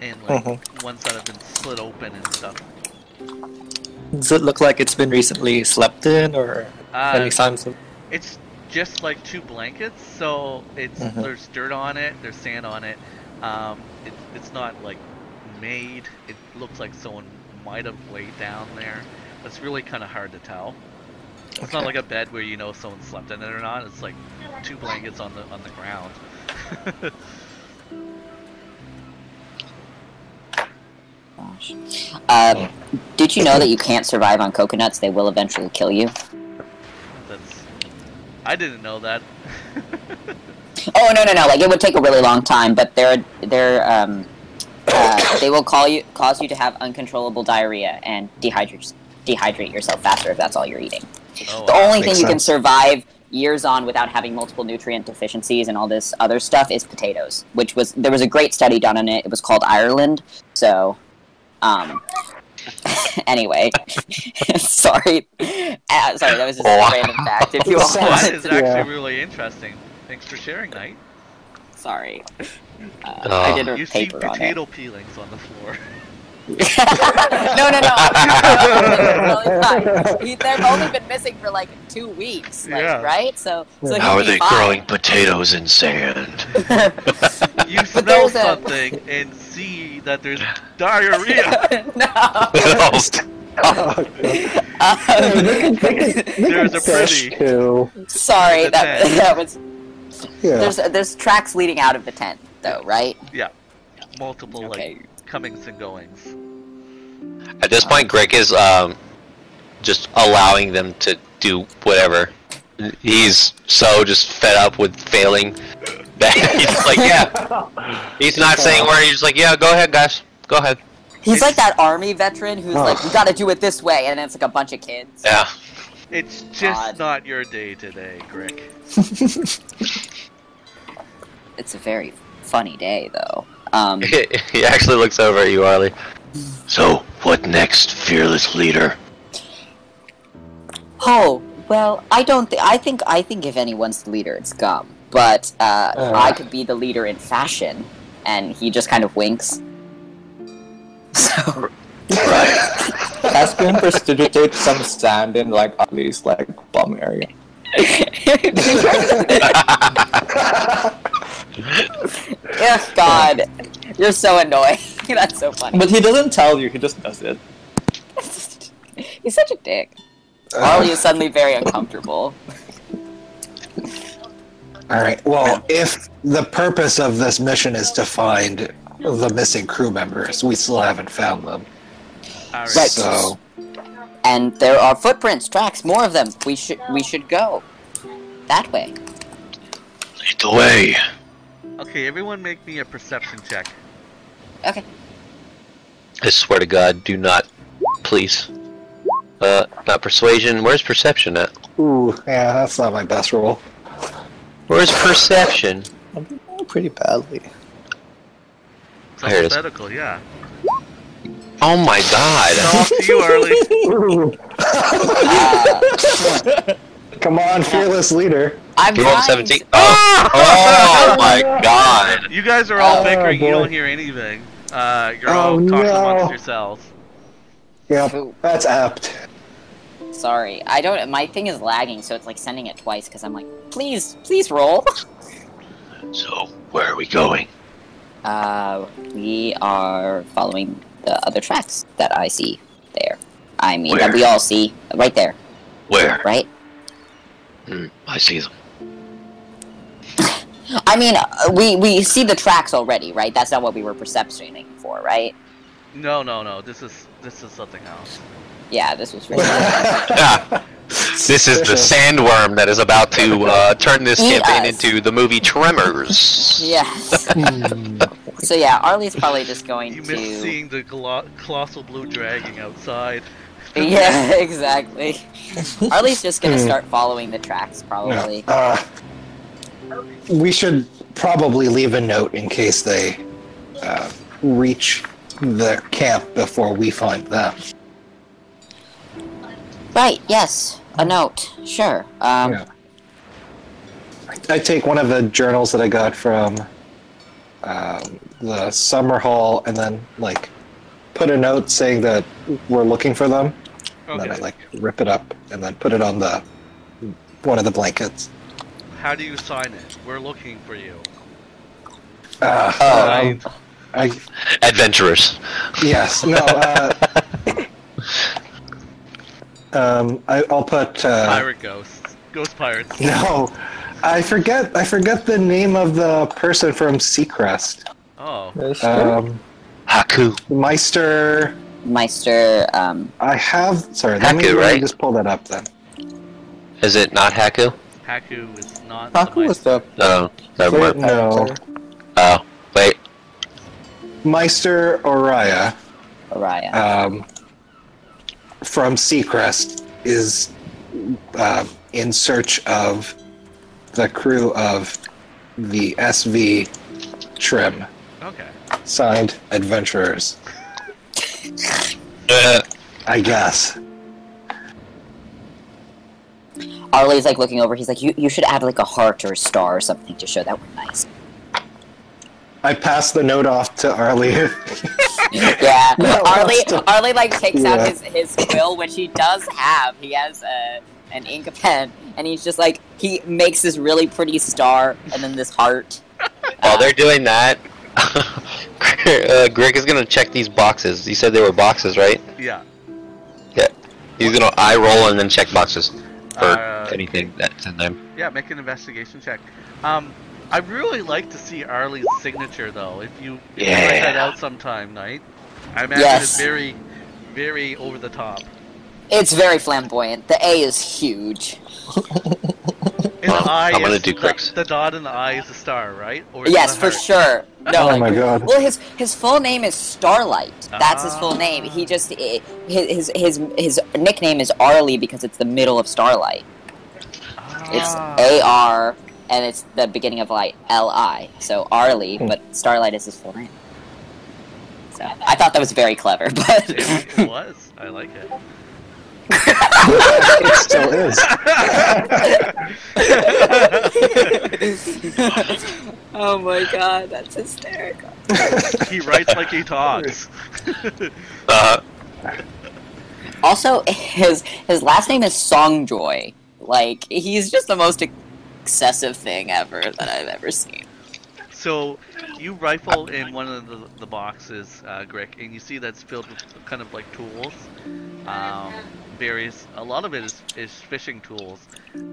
and like Mhm. ones that have been split open and stuff. Does it look like it's been recently slept in or Uh, any signs of it's just like two blankets, so it's Mhm. there's dirt on it, there's sand on it. Um, it, it's not like made. It looks like someone might have laid down there. It's really kind of hard to tell. It's not like a bed where you know someone slept in it or not. It's like two blankets on the on the ground. Gosh. Um, did you know that you can't survive on coconuts? They will eventually kill you. That's. I didn't know that. Oh no no no! Like it would take a really long time, but they're they're um, uh, they will call you cause you to have uncontrollable diarrhea and dehydrate dehydrate yourself faster if that's all you're eating. Oh, The wow. only thing makes you can survive years on without having multiple nutrient deficiencies and all this other stuff is potatoes. Which was there was a great study done on it. It was called Ireland. So, um, anyway, sorry, uh, sorry that was just Wow. a random fact. If you all Sounds- that wanted is to, actually Yeah. really interesting. Thanks for sharing, Knight. sorry, uh, Oh. I did a You see paper on it. potato peelings on the floor. no, no, no. It's. He- They've only been missing for like two weeks, like, Yeah. right? So, so How he'll are they fine. growing potatoes in sand? You smell there's a- something and see that there's diarrhea. no. Um, There's a Fish pretty. too. sorry, The that tent. that was. Yeah. There's there's tracks leading out of the tent, though, right? Yeah, multiple Okay. like comings and goings. At this point, Greg is um, just allowing them to do whatever. He's so just fed up with failing that he's like, yeah. He's not saying where. He's like, yeah, go ahead, guys, go ahead. He's like that army veteran who's like, "We got to do it this way," and it's like a bunch of kids. Yeah. It's just God. not your day today, Greg. It's a very funny day, though. Um, he actually looks over at you, Arlie. So, what next, fearless leader? oh well, I don't. Th- I think. I think if anyone's the leader, it's Gum. But uh, Uh. I could be the leader in fashion, and he just kind of winks. So Right. Caspian prestidigitates some sand in like Arlie's like bum area. Yes, God, you're so annoying. That's so funny. But he doesn't tell you, he just does it. He's such a dick. Uh, Arlie is suddenly very uncomfortable. all right. Well, if the purpose of this mission is to find the missing crew members, we still haven't found them. Right. So, And there are footprints, tracks, more of them. We should we should go that way. Lead the way. Okay, everyone make me a perception check. Okay. I swear to God, do not, please. Uh, not persuasion. Where's perception at? ooh, yeah, that's not my best roll. Where's perception? I'm doing pretty badly. It's Here it is. yeah. Oh my God! It's off to you, Arlie. Uh, Come on, fearless leader. I'm You rolled trying seventeen. Oh, oh my God! You guys are all Oh, bickering. You don't hear anything. Uh, you're Oh, all talking no. amongst yourselves. Yep, Ooh, that's apt. sorry, I don't. My thing is lagging, so it's like sending it twice because I'm like, please, please roll. So, where are we going? Uh, we are following the other tracks that I see there. I mean, that we all see right there, Where? right? Hmm, I see them. I mean, uh, we we see the tracks already, right? That's not what we were perceptioning for, right? No, no, no. This is this is something else. Yeah, this was really. Ah, this is the sandworm that is about to uh, turn this Eat campaign us. into the movie Tremors. yes. Hmm. So yeah, Arlie's probably just going You to. You miss seeing the glo- colossal blue dragon outside. Yeah, exactly. Arlie's just gonna start following the tracks, probably. Uh, we should probably leave a note in case they uh, reach the camp before we find them. Right. Yes. A note. Sure. Um. Yeah. I take one of the journals that I got from um, the summer hall and then like put a note saying that we're looking for them. And then I like rip it up and then put it on the one of the blankets. How do you sign it? We're looking for you. Uh, Signed. I Adventurers. yes no. Uh, um, I, I'll put uh, Pirate ghosts. Ghost pirates. no. I forget. I forget the name of the person from Seacrest. Oh. Um, Haku. Meister. Meister. Um. I have. Sorry, let me, Haku, let me just pull that up then. Is it not Haku? Haku is not Haku the was the No, never mind. No, Oh, wait. Meister Oriah Araya. um, from Seacrest is uh, in search of the crew of the SV Trim, Okay. signed Adventurers. Uh, I guess. Arlie's like looking over. He's like, you you should add like a heart or a star or something to show that we're nice. I pass the note off to Arlie. yeah, No, Arlie, still- Arlie like takes out his his quill, which he does have. He has a an ink pen, and he's just like he makes this really pretty star, and then this heart. While they're doing that, uh, Greg is gonna check these boxes. You said they were boxes, right? Yeah. Yeah. He's gonna eye roll and then check boxes for Uh, anything that's in them. Yeah, make an investigation check. Um, I'd really like to see Arlie's signature though. If you, if you write that out sometime, Knight. I imagine Yes. it's very, very over the top. It's very flamboyant. The A is huge. In Well, the I'm gonna is do the, the dot in the eye is the star, right? Or Yes, for sure. No, Oh like, my god. Well, his his full name is Starlight. That's his full Ah. name. He just his his his nickname is Arlie because it's the middle of Starlight. It's Ah. A R and it's the beginning of like L I. So Arlie, Hmm. but Starlight is his full name. So I thought that was very clever, but It, it was. I like it. It still is. oh my god, that's hysterical. he writes like he talks. Uh, Also, his his last name is Songjoy. Like he's just the most excessive thing ever that I've ever seen. So you rifle in one of the, the boxes, uh, Greg, and you see that's filled with kind of like tools. Um, various, a lot of it is, is fishing tools.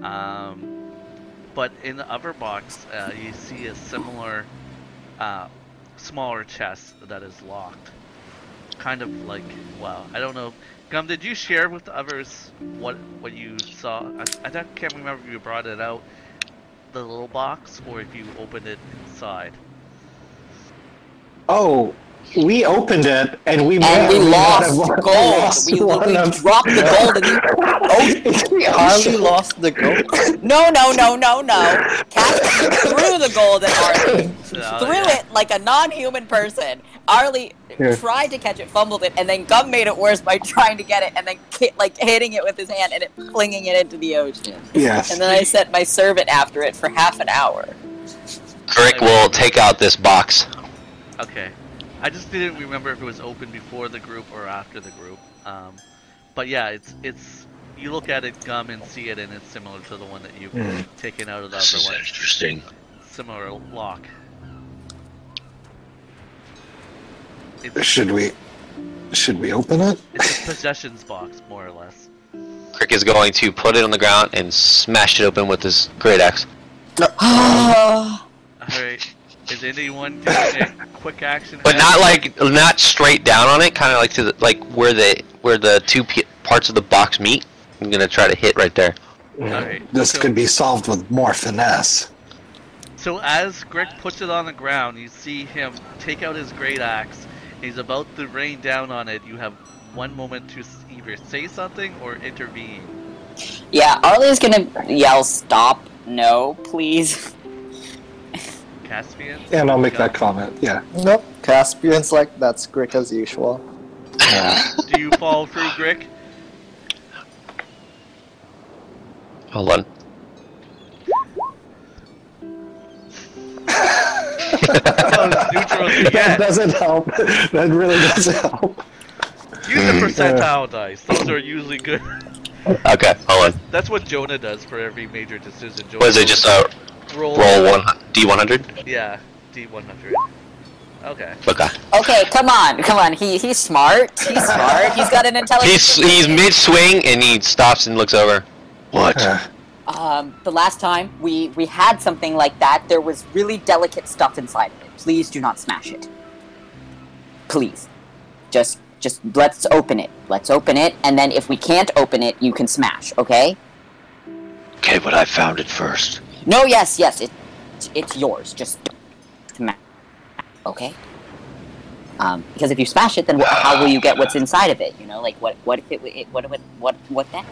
Um, but in the other box, uh, you see a similar, uh, smaller chest that is locked. Kind of like, well, I don't know. Gum, did you share with the others what what you saw? I, I can't remember if you brought it out, the little box, or if you opened it inside. Oh, we opened it and we And we might lost have gold. lost We, one we of- dropped the gold. And we oh, Arlie lost the gold. no, no, no, no, no. Caspian threw the gold at Arlie. Oh, threw yeah. it like a non-human person. Arlie Yeah. tried to catch it, fumbled it, and then Gum made it worse by trying to get it and then like hitting it with his hand and it flinging it into the ocean. Yes. And then I sent my servant after it for half an hour. Greg will take out this box. Okay. I just didn't remember if it was open before the group or after the group. Um, but yeah, it's it's you look at it, Gum, and see it, and it's similar to the one that you've Hmm. taken out of the This other is one. interesting. Similar lock. It's, Should we? Should we open it? it's a possessions box, more or less. Grick is going to put it on the ground and smash it open with his great axe. All right. Is anyone doing a quick action? But not like not straight down on it, kind of like to the, like where the where the two p- parts of the box meet. I'm gonna try to hit right there. Alright, This so- could be solved with more finesse. So as Greg puts it on the ground, you see him take out his great axe. He's about to rain down on it. You have one moment to either say something or intervene. Yeah, Arlie's gonna yell, "Stop! No, please!" Caspian. And I'll make that comment. Yeah. Nope. Caspian's like that's Grick as usual. Yeah. Do you fall through, Greg? Hold on. That doesn't help. That really doesn't help. Use the percentile dice. Those are usually good. Okay, hold on. That's what Jonah does for every major decision. Jonah What is it? Just uh, roll, roll one d one hundred. Yeah, D100. Okay. Okay. Okay, come on, come on. He he's smart. He's smart. He's got an intelligence. He's he's mid swing and he stops and looks over. What? Um, the last time we we had something like that, there was really delicate stuff inside of it. Please do not smash it. Please, just just let's open it. Let's open it, and then if we can't open it, you can smash. Okay? Okay, but I found it first. No, yes, yes. It it's yours. Just smash. Okay. Um, because if you smash it, then wh- how will you get what's inside of it? You know, like what what if it, it what what what what then?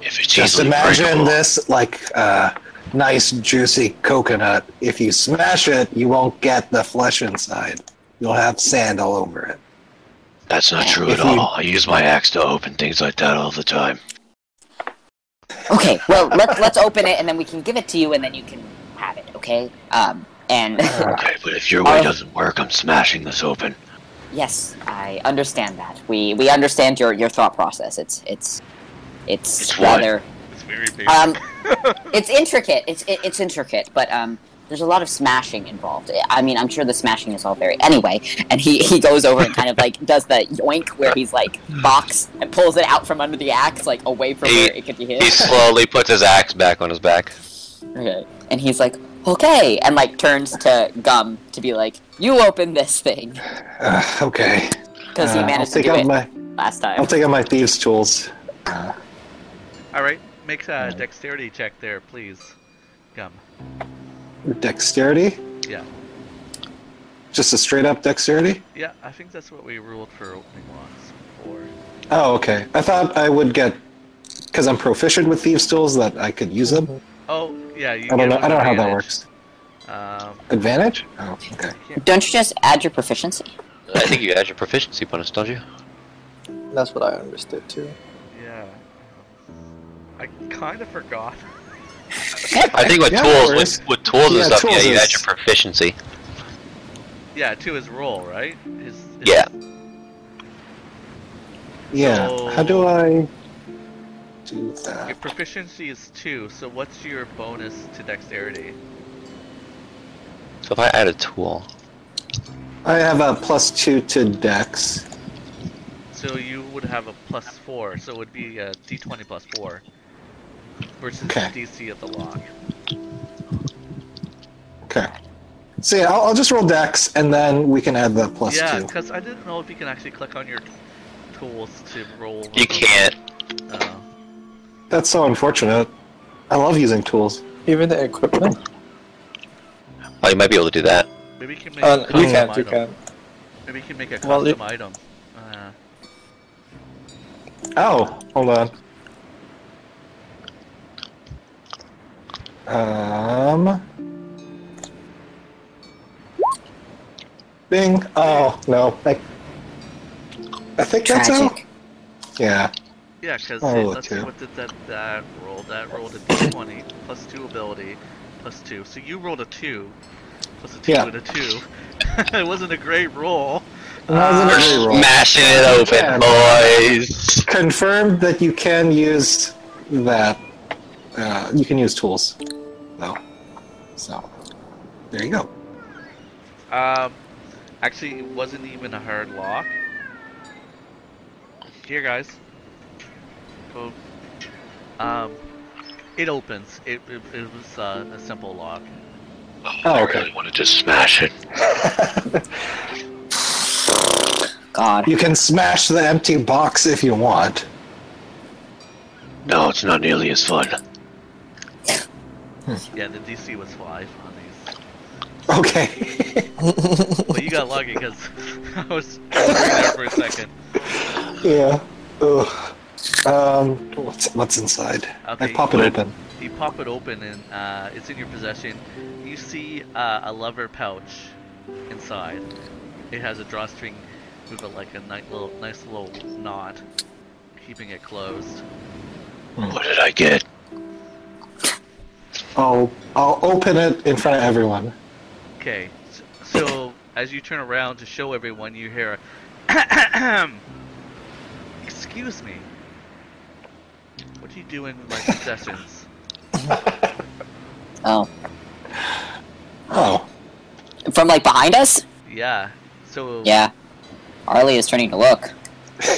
If it's just easily imagine breakable. this like uh, nice juicy coconut. If you smash it, you won't get the flesh inside. You'll have sand all over it. That's not true If at you- all. I use my axe to open things like that all the time. Okay, well let's let's open it and then we can give it to you and then you can have it. Okay. Um, and Okay, but if your way doesn't work, I'm smashing this open. Yes, I understand that. We we understand your your thought process. It's it's it's, It's what? rather It's very basic. um it's intricate. It's it, it's intricate, but um there's a lot of smashing involved. I mean, I'm sure the smashing is all very anyway. And he he goes over and kind of like does the yoink where he's like box and pulls it out from under the axe, like away from He- where it could be hit. He slowly puts his axe back on his back. Okay. And he's like, okay, and like turns to Gum to be like, you open this thing Uh, okay. because he Uh, managed I'll to take do out it my last time. I'll take out my thieves' tools. All right, make a dexterity check there, please. Gum. Dexterity. Yeah. Just a straight up dexterity. Yeah, I think that's what we ruled for opening locks before. Oh, okay. I thought I would get because I'm proficient with thieves' tools that I could use them. Oh, yeah. You I don't get know. I don't know how that works. Um, Advantage? Oh, okay. Don't you just add your proficiency? I think you add your proficiency bonus, don't you? That's what I understood too. yeah. I kind of forgot. I think with Yeah, tools, with, with tools Yeah, and stuff, yeah, you is- add your proficiency. Yeah, to his roll, right? His, his Yeah. Yeah. So- How do I do that? Your proficiency is two, so what's your bonus to dexterity? So if I add a tool, I have a plus two to dex. So you would have a plus four, so it would be a d20 plus four versus Okay. the DC of the lock. Okay. So yeah, I'll, I'll just roll dex, and then we can add the plus yeah, two. because I didn't know if you can actually click on your tools to roll. you can't. Oh. That's so unfortunate. I love using tools. Even the equipment? Oh, you might be able to do that. Maybe you can make Uh, a you custom can't, you item. can't. Maybe you can make a Well, custom it- item. Uh, Oh, hold on. Um. Bing. Oh no. I, I think that's how. Tragic. Yeah. yeah, because Oh, let's see what did that that roll. That rolled a d20 plus two ability plus two. So you rolled a two plus a two Yeah. and a two. it wasn't a great roll. It wasn't a Uh, great roll. Smashing it open, Yeah. boys. Confirmed that you can use that. Uh, you can use tools, though. So there you go. Um, actually, it wasn't even a hard lock. Here, guys. Go. Um, it opens. It, it, it was uh, a simple lock. Oh, Oh, I okay. really wanted to smash it. God. You can smash the empty box if you want. No, it's not nearly as fun. Yeah, the DC was five on these. Okay. Well, you got lucky because I was there for a second. yeah. Ugh. Um, what's what's inside? I pop it open. You pop it open and uh, it's in your possession. You see uh, a lever pouch inside. It has a drawstring with a, like a nice little, nice little knot, keeping it closed. What did I get? I'll I'll open it in front of everyone. Okay, s- so as you turn around to show everyone, you hear a Excuse me. What are you doing with my possessions? Oh. Oh. From like behind us? Yeah. So Yeah. Arlie is turning to look.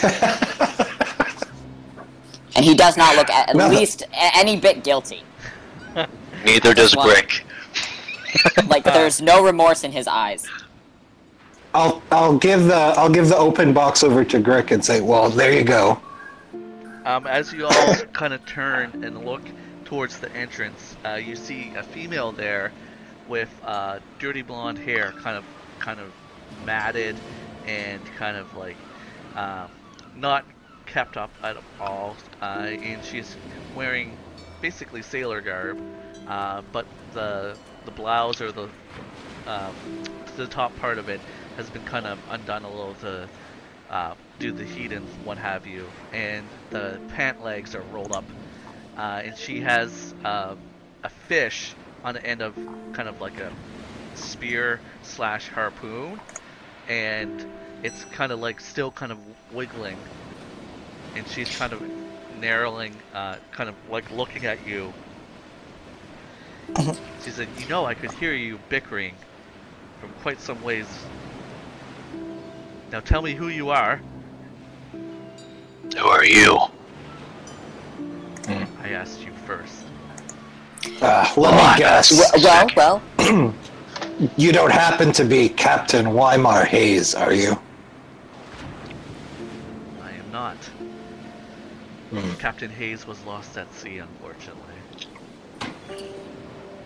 And he does not look at, at No. least any bit guilty. Neither does Well- Grick. Like there's no remorse in his eyes. I'll I'll give the I'll give the open box over to Grick and say, well, there you go. Um, as you all kind of turn and look towards the entrance, uh, you see a female there with uh, dirty blonde hair, kind of, kind of matted and kind of like uh, not kept up at all. Uh, and she's wearing basically sailor garb, uh, but the the blouse or the uh, the top part of it has been kind of undone a little to uh, do the heat and what have you, and the pant legs are rolled up, uh, and she has uh, a fish on the end of kind of like a spear slash harpoon, and it's kind of like still kind of wiggling, and she's kind of narrowing, uh, kind of like looking at you. She said, "You know, I could hear you bickering from quite some ways. Now tell me who you are." Who are you? I asked you first. Uh, let Oh, me I guess. got Well, well, You don't happen to be Captain Weimar Hayes, are you? I am not. Hmm. Captain Hayes was lost at sea, unfortunately.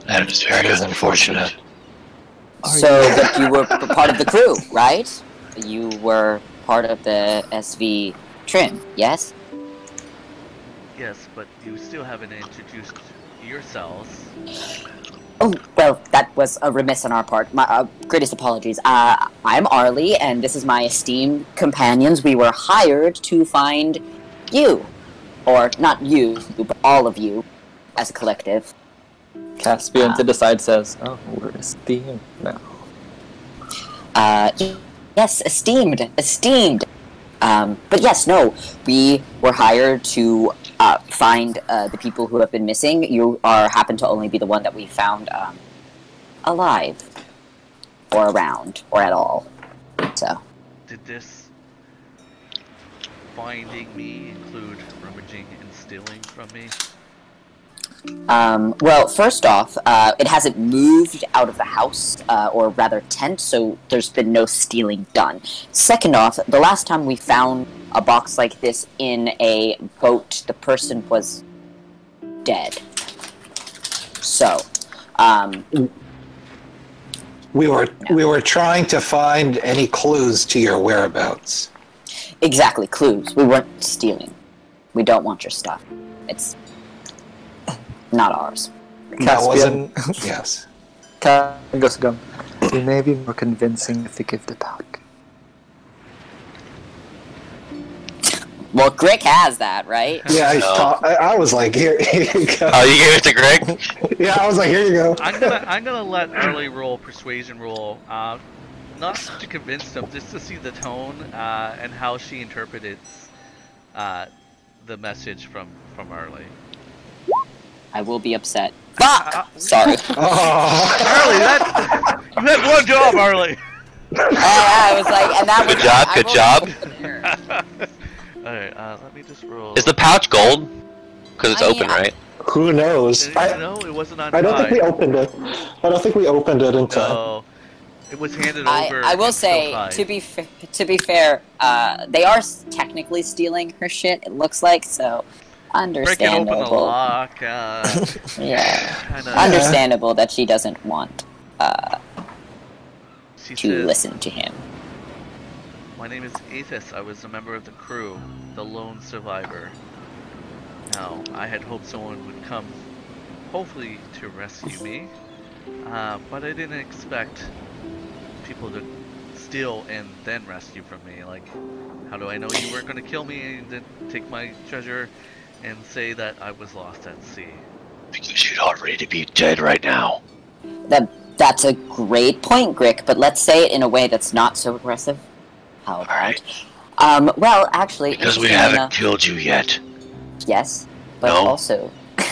That is very That is unfortunate. so but you were part of the crew, right? You were part of the SV trim, yes? Yes, but you still haven't introduced yourselves. Oh, well, that was a remiss on our part. My uh, greatest apologies. Uh, I'm Arlie, and this is my esteemed companions. We were hired to find you. Or, not you, but all of you, as a collective. Caspian Ah. to the side says, "Oh, we're esteemed now." Uh, yes, esteemed, esteemed. Um, but yes, no, we were hired to uh, find uh, the people who have been missing. You are happen to only be the one that we found um, alive, or around, or at all. So, Did this finding me include rummaging and stealing from me? Um, well, first off, uh, it hasn't moved out of the house, uh, or rather tent, so there's been no stealing done. Second off, the last time we found a box like this in a boat, the person was dead. So, um, We were we were trying to find any clues to your whereabouts. exactly, clues. We weren't stealing. We don't want your stuff. It's not ours. That wasn't. Caspian, Yes. Caspian goes to Gum. We may be more convincing if we give the back. Well, Greg has that, right? Yeah, I, No. thought- I, I was like, here, here you go. Oh, you gave it to Greg? Yeah, I was like, here you go. I'm gonna I'm gonna let Arlie roll persuasion roll, uh, not to convince them, just to see the tone uh, and how she interprets uh, the message from from Arlie. I will be upset. Fuck! Sorry. Oh, Arlie, that you had one job, Arlie. I was like, and that was. Good was job, I good job. All right, uh, let me just roll. Is the pouch gold? Because it's I- open, right? who knows? I, I, no, it wasn't on. I don't think we opened it. I don't think we opened it in time. No, it was handed I, over. I will say, to be fa- to be fair, uh, they are s- technically stealing her shit. It looks like so. Breaking open the Understandable. lock. Uh, Yeah, kind of. understandable that she doesn't want uh, She to said, listen to him. My name is Aethys. I was a member of the crew, the lone survivor. Now, I had hoped someone would come, hopefully to rescue me, uh, but I didn't expect people to steal and then rescue from me. Like, how do I know you weren't going to kill me and then take my treasure and say that I was lost at sea? Because you'd already be dead right now. That that's a great point, Grick. But let's say it in a way that's not so aggressive. How about? Alright. Um, well, actually, Because we haven't enough- killed you yet. Yes, but No. also.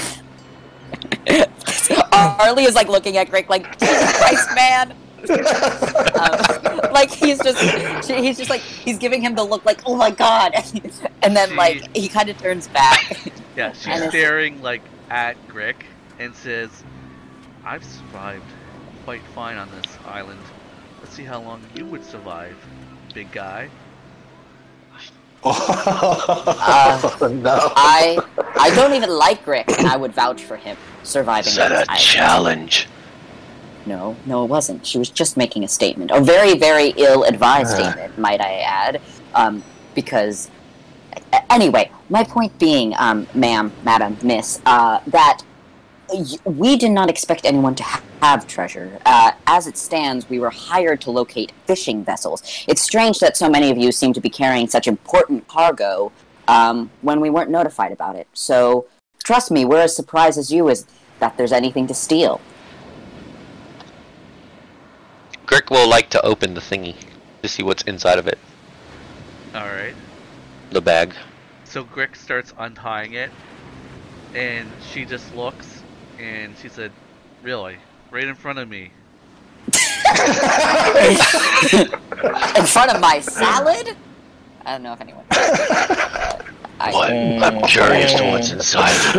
Arlie is like looking at Greg like Jesus Christ, man. Um, like he's just she- he's just like he's giving him the look like oh my god, and then like he kind of turns back. Yeah, she's staring like at Grick and says, "I've survived quite fine on this island. Let's see how long you would survive, big guy." Oh, no. I I don't even like Grick, and I would vouch for him surviving. Is that on this a island. challenge? No, no, it wasn't. She was just making a statement, a very, very ill-advised Ah. statement, might I add. Um, because, anyway, my point being, um, ma'am, madam, miss, uh, that y- we did not expect anyone to ha- have treasure. Uh, as it stands, we were hired to locate fishing vessels. It's strange that so many of you seem to be carrying such important cargo um, when we weren't notified about it. So, trust me, we're as surprised as you as that there's anything to steal. Grick will like to open the thingy. to see what's inside of it. All right. The bag. So Grick starts untying it, and she just looks, and she said, "Really, right in front of me." In front of my salad? I don't know if anyone. I, What? I'm curious to what's inside.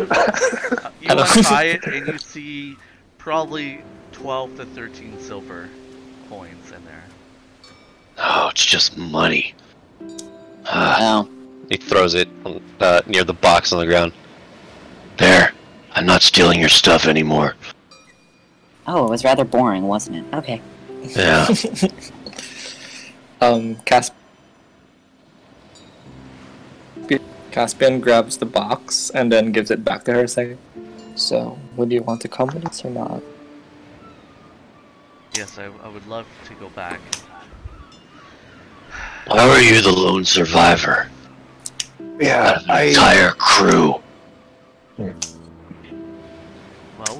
You untie it, and you see probably twelve to thirteen silver coins in there. Oh, it's just money. No. He throws it uh, near the box on the ground. there. I'm not stealing your stuff anymore. Oh, it was rather boring, wasn't it? Okay. Yeah. Um, Casp- Caspian grabs the box and then gives it back to her, saying, "So, would you want to come with us or not?" Yes, I, I would love to go back. Why were you the lone survivor? Yeah, Out of the I, entire crew. Well,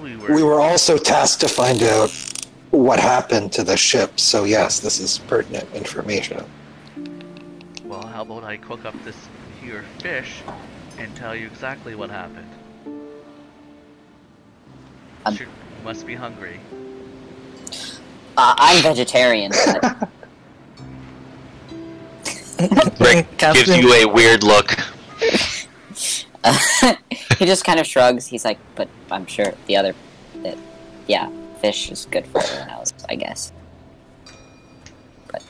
we were. we were also tasked to find out what happened to the ship. So yes, this is pertinent information. Well, how about I cook up this here fish and tell you exactly what happened? Um, Sure, you must be hungry. Uh, I'm vegetarian. but- Grick gives you a weird look. he just kind of shrugs. He's like, but I'm sure the other, that, yeah, fish is good for everyone else, I guess. But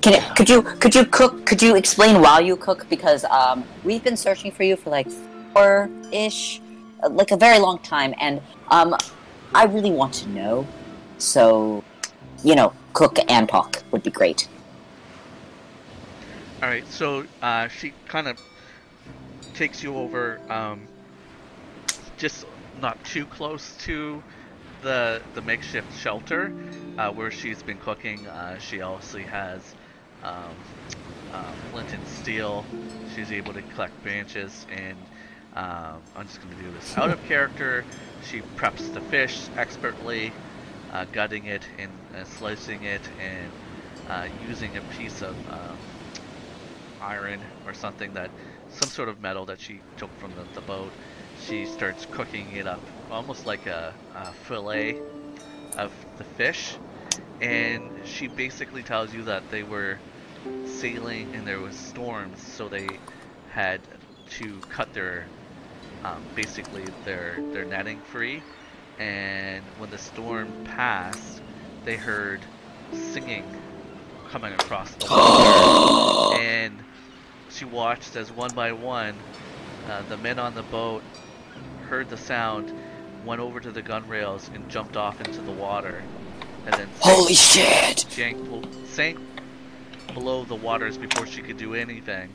can it? Could you? Could you cook? Could you explain while you cook? Because um, we've been searching for you for like four ish, uh, like a very long time, and um, I really want to know. So, you know, cook and talk would be great. All right, so uh, she kind of takes you over, um, just not too close to the the makeshift shelter uh, where she's been cooking. Uh, she also has um, uh, flint and steel. She's able to collect branches, and um, I'm just going to do this out of character. She preps the fish expertly, uh, gutting it and uh, slicing it, and uh, using a piece of um, iron or something that some sort of metal that she took from the, the boat. She starts cooking it up almost like a, a fillet of the fish. And she basically tells you that they were sailing and there was storms so they had to cut their um, basically their their netting free and when the storm passed they heard singing coming across the water and she watched as one by one uh, the men on the boat heard the sound, went over to the gun rails and jumped off into the water, and then Holy shit! sank, sank below the waters before she could do anything.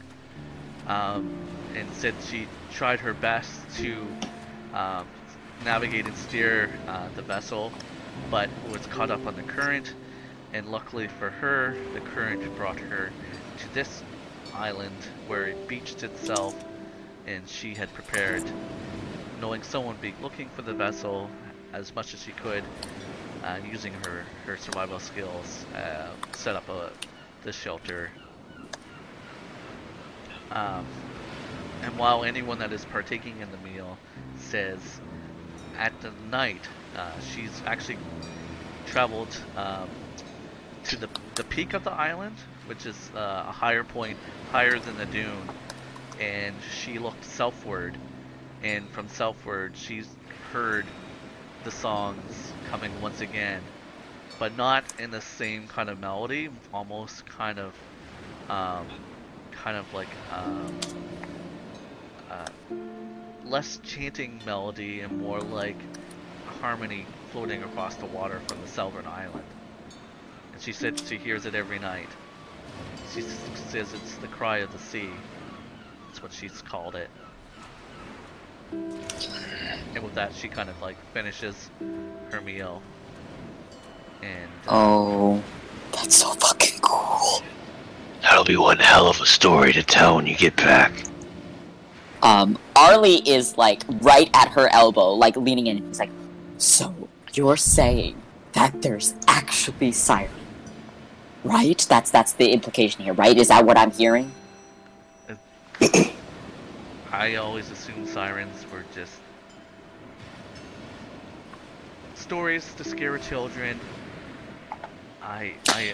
Um, and said she tried her best to um, navigate and steer uh, the vessel, but was caught up on the current. And luckily for her, the current brought her to this island where it beached itself, and she had prepared, knowing someone be looking for the vessel as much as she could, uh, using her, her survival skills, uh, set up a the shelter. Um, and while anyone that is partaking in the meal says at the night, uh, she's actually traveled um, to the the peak of the island, which is uh, a higher point, higher than the dune, and she looked southward, and from southward she's heard the songs coming once again, but not in the same kind of melody, almost kind of, um, kind of like um, uh, less chanting melody and more like harmony floating across the water from the southern island. And she said she hears it every night. She says it's the cry of the sea. That's what she's called it. And with that, she kind of like finishes her meal. And uh, Oh, that's so fucking cool. That'll be one hell of a story to tell when you get back. Um, Arlie is like right at her elbow, like leaning in. He's like, "So you're saying that there's actually siren?" right? That's that's the implication here, right? Is that what I'm hearing? I always assumed sirens were just stories to scare children. I I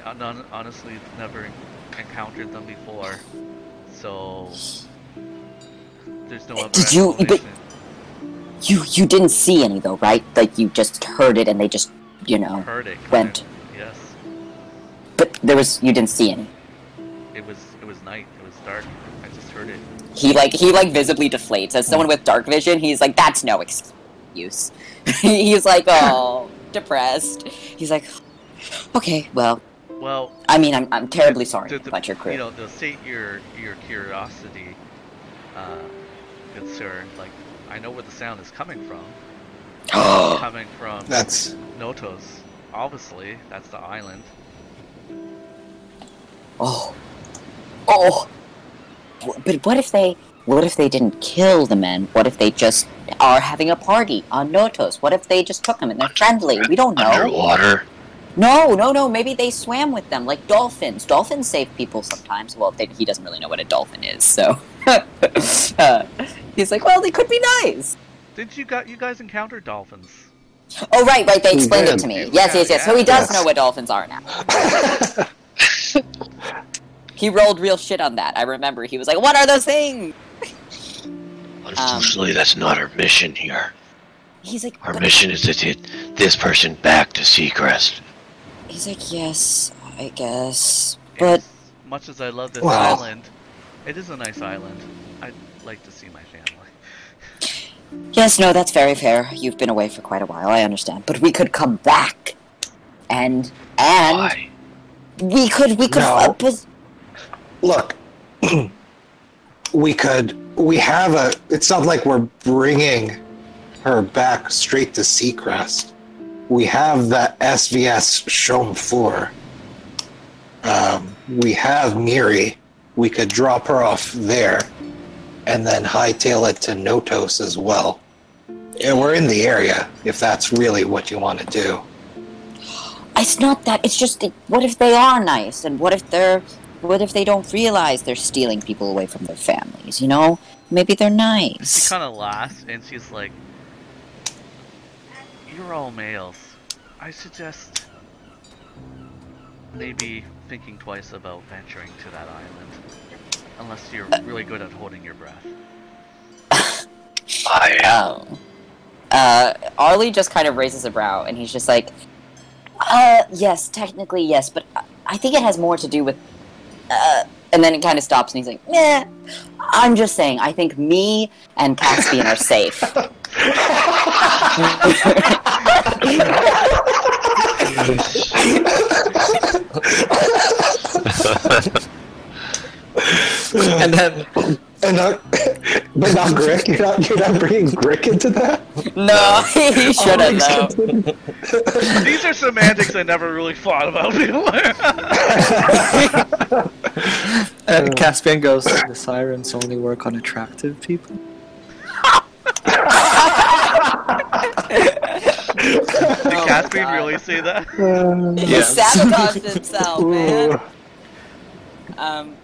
honestly never encountered them before, so there's no other Did you- but- You you didn't see any though, right? Like you just heard it and they just you know. heard it. went. Yes, But there was you didn't see any. it was it was night. It was dark. I just heard it. He like he like visibly deflates. As someone with dark vision, he's like, that's no excuse. he's like, oh, depressed. He's like, okay, well, Well, I mean, I'm I'm terribly sorry to- to- about your crew. You know, they'll sate your your curiosity, uh, good sir. Like, I know where the sound is coming from. It's coming from That's Notos. Obviously, that's the island. oh, oh. But what if they? What if they didn't kill the men? What if they just are having a party on Notos? What if they just took them and they're friendly? We don't know. Underwater. No, no, no. Maybe they swam with them like dolphins. Dolphins save people sometimes. Well, they, he doesn't really know what a dolphin is, so uh, he's like, well, they could be nice. Did you got you guys encounter dolphins? Oh, right, right. They He explained it to me. Yeah, Yes, yes, yes. So he does yes. know what dolphins are now. He rolled real shit on that. I remember. He was like, "What are those things?" Unfortunately, that's not our mission here. He's like, Our mission is to get this person back to Seacrest. He's like, "Yes, I guess, but As much as I love this Well- island, it is a nice island. I'd like to see my family. yes, no, that's very fair. You've been away for quite a while. I understand, but we could come back, and and Why? we could we could No. pos- look. we could. We have a. It's not like we're bringing her back straight to Seacrest. We have that SVS shown for. Um, we have Miri. We could drop her off there, and then hightail it to Notos as well. And we're in the area if that's really what you want to do. It's not that. It's just that what if they are nice, and what if they're, what if they don't realize they're stealing people away from their families? You know, maybe they're nice. She kind of laughs and she's like, "You're all males. I suggest maybe thinking twice about venturing to that island, unless you're really good at holding your breath." I am. Uh, Arlie just kind of raises a brow, and he's just like, "Uh, yes, technically yes, but I- I think it has more to do with." Uh, and then it kind of stops, and he's like, "Meh." I'm just saying. I think me and Caspian are safe. and then And not, but not Grick. You're not. You're not bringing Grick into that. no, he should have Always These are semantics I never really thought about before. and Caspian goes, the sirens only work on attractive people. Did Oh my Caspian really say that? He Yes. sabotaged himself, man. Um,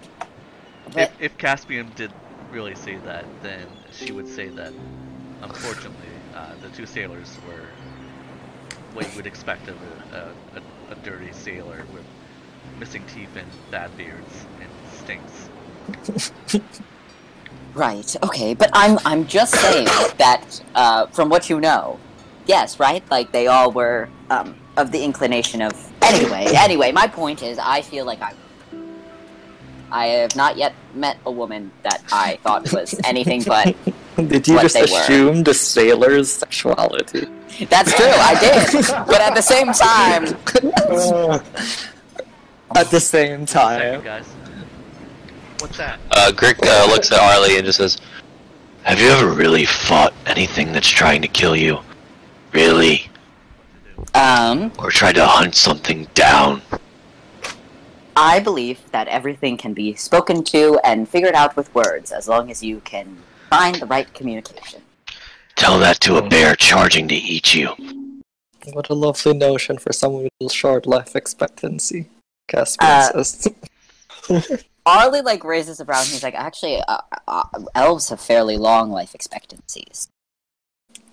but If, if Caspian did really say that, then she would say that, unfortunately, uh, the two sailors were what you would expect of a, a, a, a dirty sailor with missing teeth and bad beards and stinks. Right. Okay, but I'm I'm just saying that uh, from what you know, yes, right? Like they all were um, of the inclination of. Anyway, anyway, my point is, I feel like I. I have not yet met a woman that I thought was anything but. Did you What just they were. assume the sailor's sexuality? That's true, I did. But at the same time, At the same Second, time, guys. What's that? Uh, Grick uh, looks at Arlie and just says, Have you ever really fought anything that's trying to kill you? Really? um, Or tried to hunt something down? I believe that everything can be spoken to and figured out with words as long as you can find the right communication. Tell that to a bear charging to eat you. what a lovely notion for someone with a short life expectancy. Caspian Uh, says. Arlie like raises a brow and he's like, actually, uh, uh, elves have fairly long life expectancies.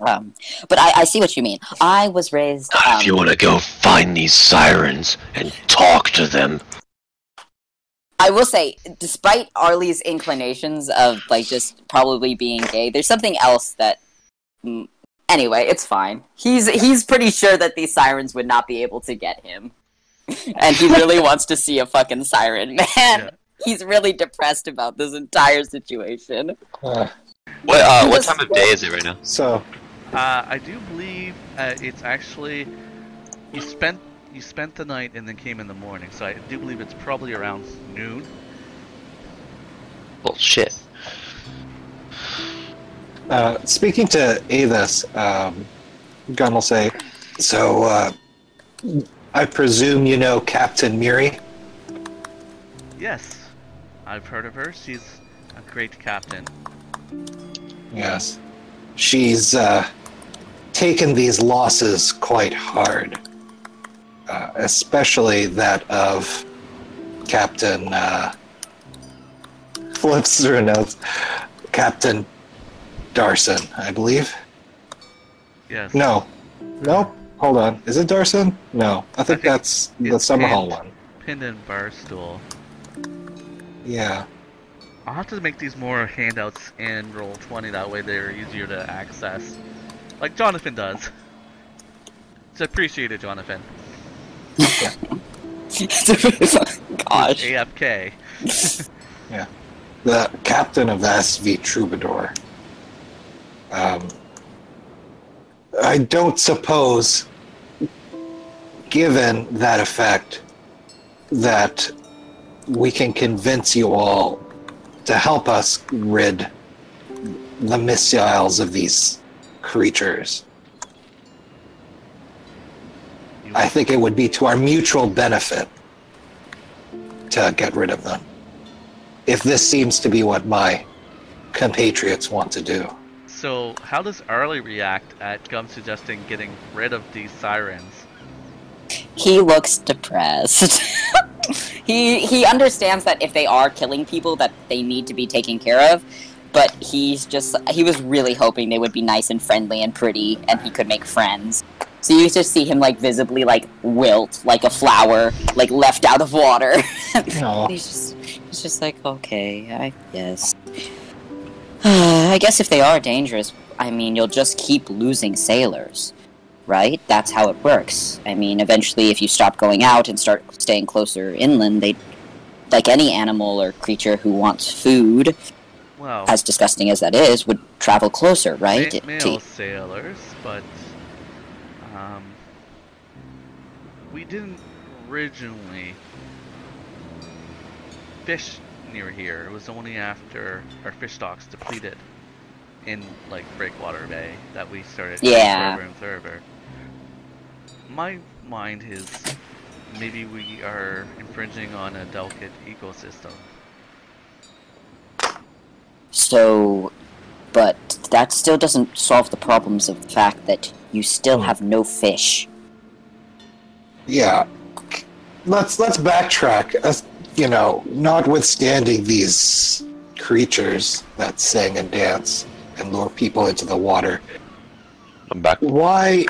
Um, but I, I see what you mean. I was raised. Um, if you want to go find these sirens and talk to them, I will say, despite Arlie's inclinations of like just probably being gay, there's something else that. mm, Anyway, it's fine. He's he's pretty sure that these sirens would not be able to get him, and he really wants to see a fucking siren. Man, Yeah. He's really depressed about this entire situation. Uh, What uh, what time of day is it right now? so Uh, I do believe uh, it's actually you spent you spent the night and then came in the morning, so I do believe it's probably around noon. Bullshit. Uh, speaking to Avis, um, Gum will say, So, uh, I presume you know Captain Miri? Yes, I've heard of her. She's a great captain. Yes. She's uh, taken these losses quite hard, uh, especially that of Captain. Uh, flips through notes. Captain Darson, I believe. Yes. No. Nope. Hold on. Is it Darson? No. I think think that's the Summerhall one. Pinned and Barstool. Yeah. I'll have to make these more handouts in roll 20, that way they're easier to access. Like Jonathan does. It's appreciated, Jonathan. Gosh. AFK. Yeah. The captain of the SV Troubadour. Um, I don't suppose, given that effect, that we can convince you all to help us rid the missiles of these creatures. I think it would be to our mutual benefit to get rid of them. If this seems to be what my compatriots want to do. So, how does Arlie react at Gum suggesting getting rid of these sirens? He looks depressed. he he understands that if they are killing people that they need to be taken care of, but he's just he was really hoping they would be nice and friendly and pretty and he could make friends. So you just see him like visibly like wilt like a flower, like left out of water. He's just he's just like, okay, I guess. I guess if they are dangerous, I mean, you'll just keep losing sailors, right? That's how it works. I mean, eventually, if you stop going out and start staying closer inland, they, like any animal or creature who wants food, Well, as disgusting as that is, would travel closer, right? male sailors, but um, we didn't originally fish near here. It was only after our fish stocks depleted in like Breakwater Bay that we started Yeah. further and further. My mind is maybe we are infringing on a delicate ecosystem. So, but that still doesn't solve the problems of the fact that you still have no fish. Yeah. Let's let's backtrack. As you know, notwithstanding these creatures that sing and dance and lure people into the water, I'm back. why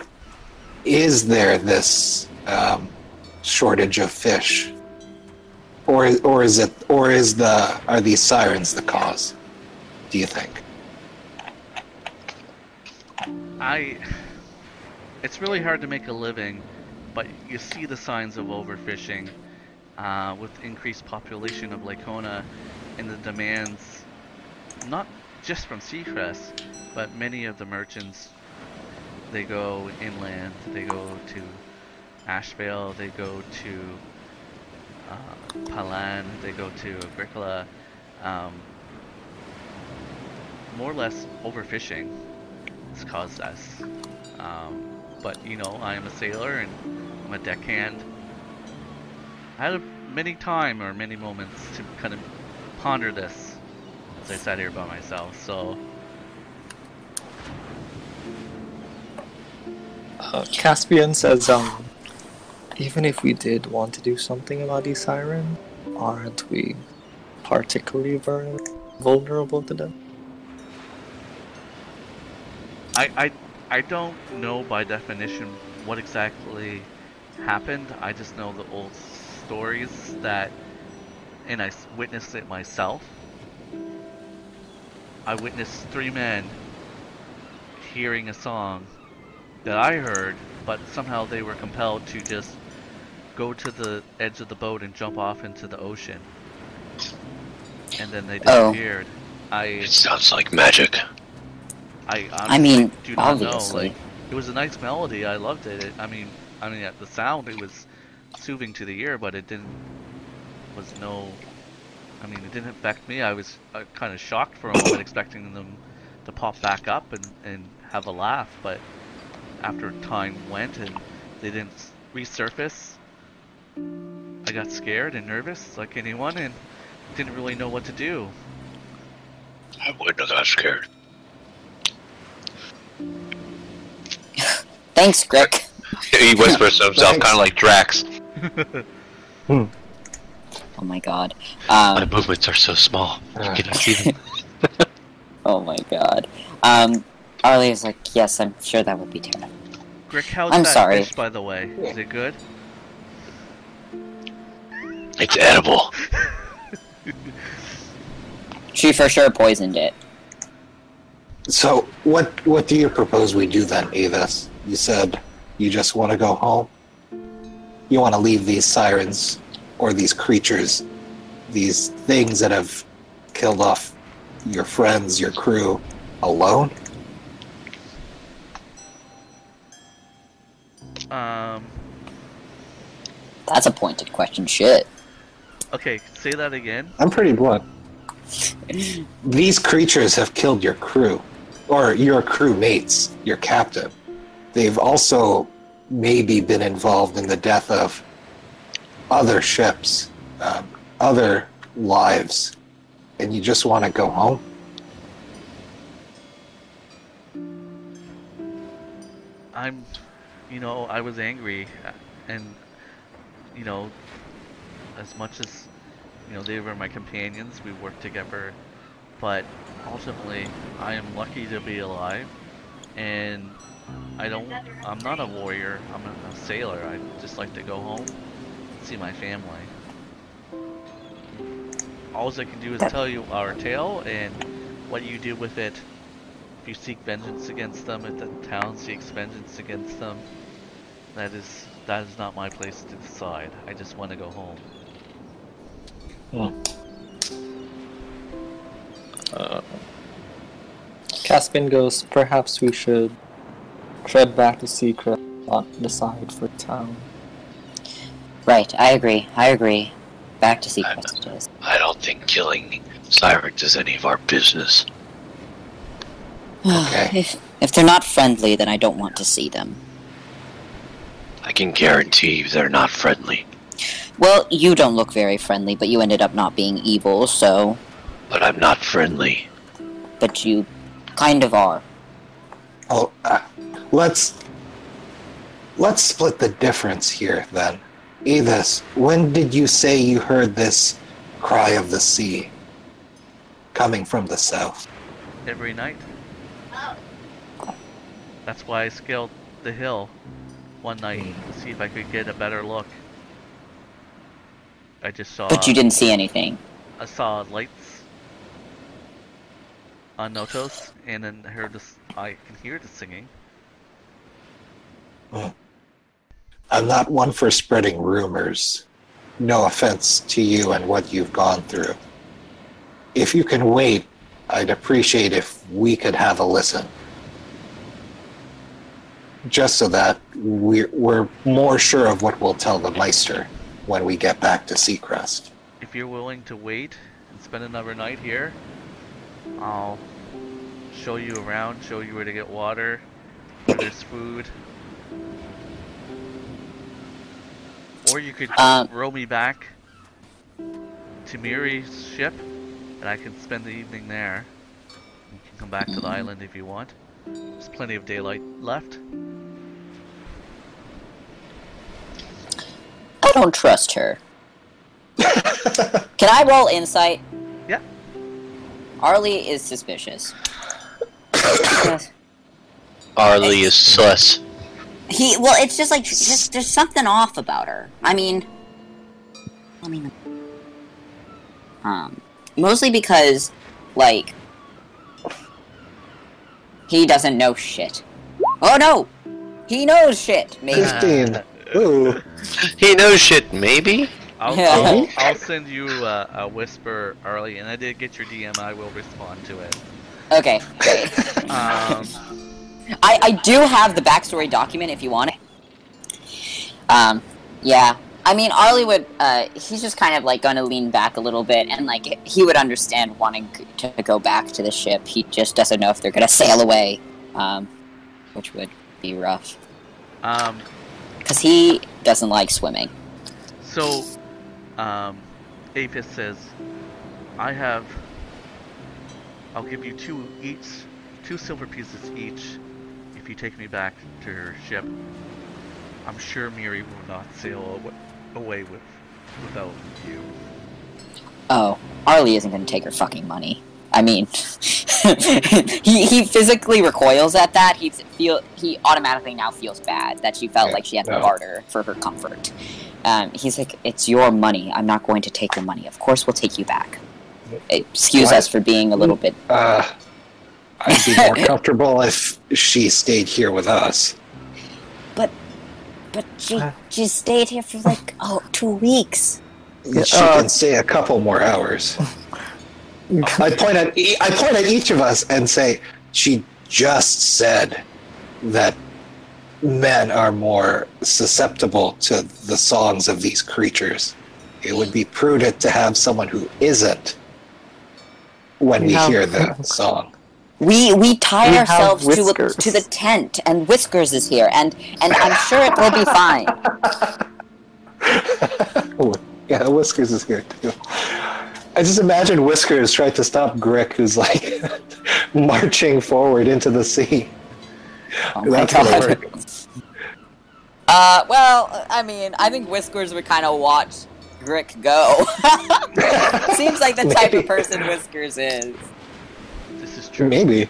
is there this um, shortage of fish? Or or is it or is the are these sirens the cause? Do you think? I. It's really hard to make a living, but you see the signs of overfishing uh, with increased population of Lacona and the demands, not just from Seacrest, but many of the merchants. They go inland, they go to Ashvale, they go to uh, Palan, they go to Agricola. Um, more or less overfishing has caused us. Um, but you know, I am a sailor and I'm a deckhand. I had many time or many moments to kind of ponder this as I sat here by myself. So Uh, Caspian says, um, even if we did want to do something about these sirens, aren't we particularly vulnerable to them? I, I, I don't know by definition what exactly happened. I just know the old stories that, and I witnessed it myself. I witnessed three men hearing a song that I heard, but somehow they were compelled to just go to the edge of the boat and jump off into the ocean. And then they Oh. disappeared. I It sounds like magic. I honestly I mean, do not know. obviously. Like, it was a nice melody. I loved it. it. I mean, I mean, at the sound it was soothing to the ear, but it didn't was no. I mean, it didn't affect me. I was uh, kind of shocked for a moment, expecting them to pop back up and and have a laugh, but after time went and they didn't resurface, I got scared and nervous, like anyone, and didn't really know what to do. I wouldn't have got scared. Thanks, Greg. He whispers to himself, kind of like Drax. Oh my god. My Um, movements are so small. You cannot see them. oh my god. Um, Arlie is like, yes, I'm sure that would be terrible. Grick, how's I'm that sorry. fish, by the way? Is it good? It's edible. She for sure poisoned it. So, what what do you propose we do then, Avis? You said you just want to go home. You want to leave these sirens or these creatures, these things that have killed off your friends, your crew, alone? Um. That's a pointed question. Shit. Okay, say that again. I'm pretty blunt. These creatures have killed your crew, or your crew mates, your captain. They've also maybe been involved in the death of other ships, um, other lives, and you just want to go home? I'm, you know, I was angry, and you know, as much as you know they were my companions, we worked together, but ultimately, I am lucky to be alive, and I don't. I'm not a warrior. I'm a, a sailor. I just like to go home, see my family. All I can do is tell you our tale and what you do with it if you seek vengeance against them, if the town seeks vengeance against them, that is that is not my place to decide. I just want to go home. Uh, Caspian goes, perhaps we should tread back to Seacrest, not decide for town. Right, I agree. I agree. Back to Seacrest it is. I don't think killing sirens is any of our business. Okay. if, if they're not friendly, then I don't want to see them. I can guarantee you they're not friendly, Well, you don't look very friendly, but you ended up not being evil, so. but I'm not friendly. But you kind of are. Oh, uh, let's let's split the difference here then. Avis, when did you say you heard this cry of the sea coming from the south? Every night. That's why I scaled the hill one night hmm. to see if I could get a better look. I just saw. But you didn't see anything. I saw lights on Notos, and then I heard this. I can hear the singing. Hmm. I'm not one for spreading rumors. No offense to you and what you've gone through. If you can wait, I'd appreciate if we could have a listen. Just so that we're, we're more sure of what we'll tell the Meister when we get back to Seacrest. If you're willing to wait and spend another night here, I'll show you around, show you where to get water, where there's food. Or you could Um, row me back to Miri's ship, and I can spend the evening there. You can come back to the island if you want. There's plenty of daylight left. I don't trust her. Can I roll insight? Yeah. Arlie is suspicious. Arlie is sus. He well, it's just like just there's something off about her. I mean, I mean, um, mostly because like he doesn't know shit. Oh no, he knows shit. Maybe. Fifteen. Ooh. He knows shit, maybe? I'll, Yeah. I'll, I'll send you uh, a whisper, early, and I did get your DM. I will respond to it. Okay. Um, I I do have the backstory document if you want it. Um, yeah. I mean, Arlie would. Uh, he's just kind of like going to lean back a little bit, and like he would understand wanting to go back to the ship. He just doesn't know if they're going to sail away, um, which would be rough um, because he doesn't like swimming. so, um, Avis says, I have. I'll give you two each, two silver pieces each, if you take me back to her ship. I'm sure Miri will not sail awa- away with without you. Oh, Arlie isn't going to take her fucking money. I mean, he he physically recoils at that. He feel he automatically now feels bad that she felt Yeah, like she had to no. barter for her comfort. Um, he's like, "It's your money. I'm not going to take your money. Of course, we'll take you back." Excuse What? us for being a little bit. Uh, I'd be more comfortable if she stayed here with us. But but she she stayed here for like oh two weeks. She uh, can stay a couple more hours. I point at e- I point at each of us and say, "She just said that men are more susceptible to the songs of these creatures. It would be prudent to have someone who isn't when we We have- hear the song." We we tie We ourselves to a, to the tent, and Whiskers is here, and and I'm sure it will be fine. Oh, yeah, Whiskers is here too. I just imagine Whiskers trying to stop Grick, who's like marching forward into the sea. Oh my That's gonna god. work. Uh, well, I mean, I think Whiskers would kind of watch Grick go. Seems like the type Maybe. of person Whiskers is. This. Maybe.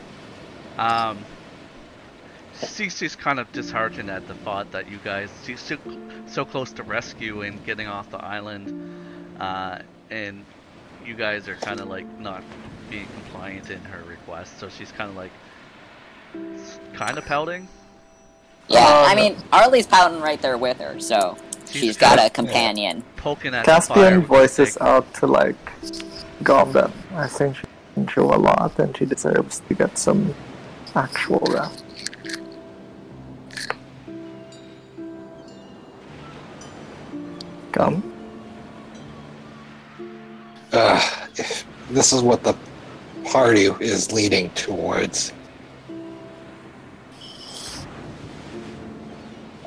Um, Cece's kind of disheartened at the thought that you guys she's so, so close to rescue and getting off the island, uh, and you guys are kind of like not being compliant in her request. So she's kind of like, kind of pouting. Yeah, Uh, I mean, Arlie's pouting right there with her, so she's got a companion. poking at the fire Caspian voices out to like calm them. I think she's been through a lot and she deserves to get some actual rest. Come. Uh, if this is what the party is leading towards.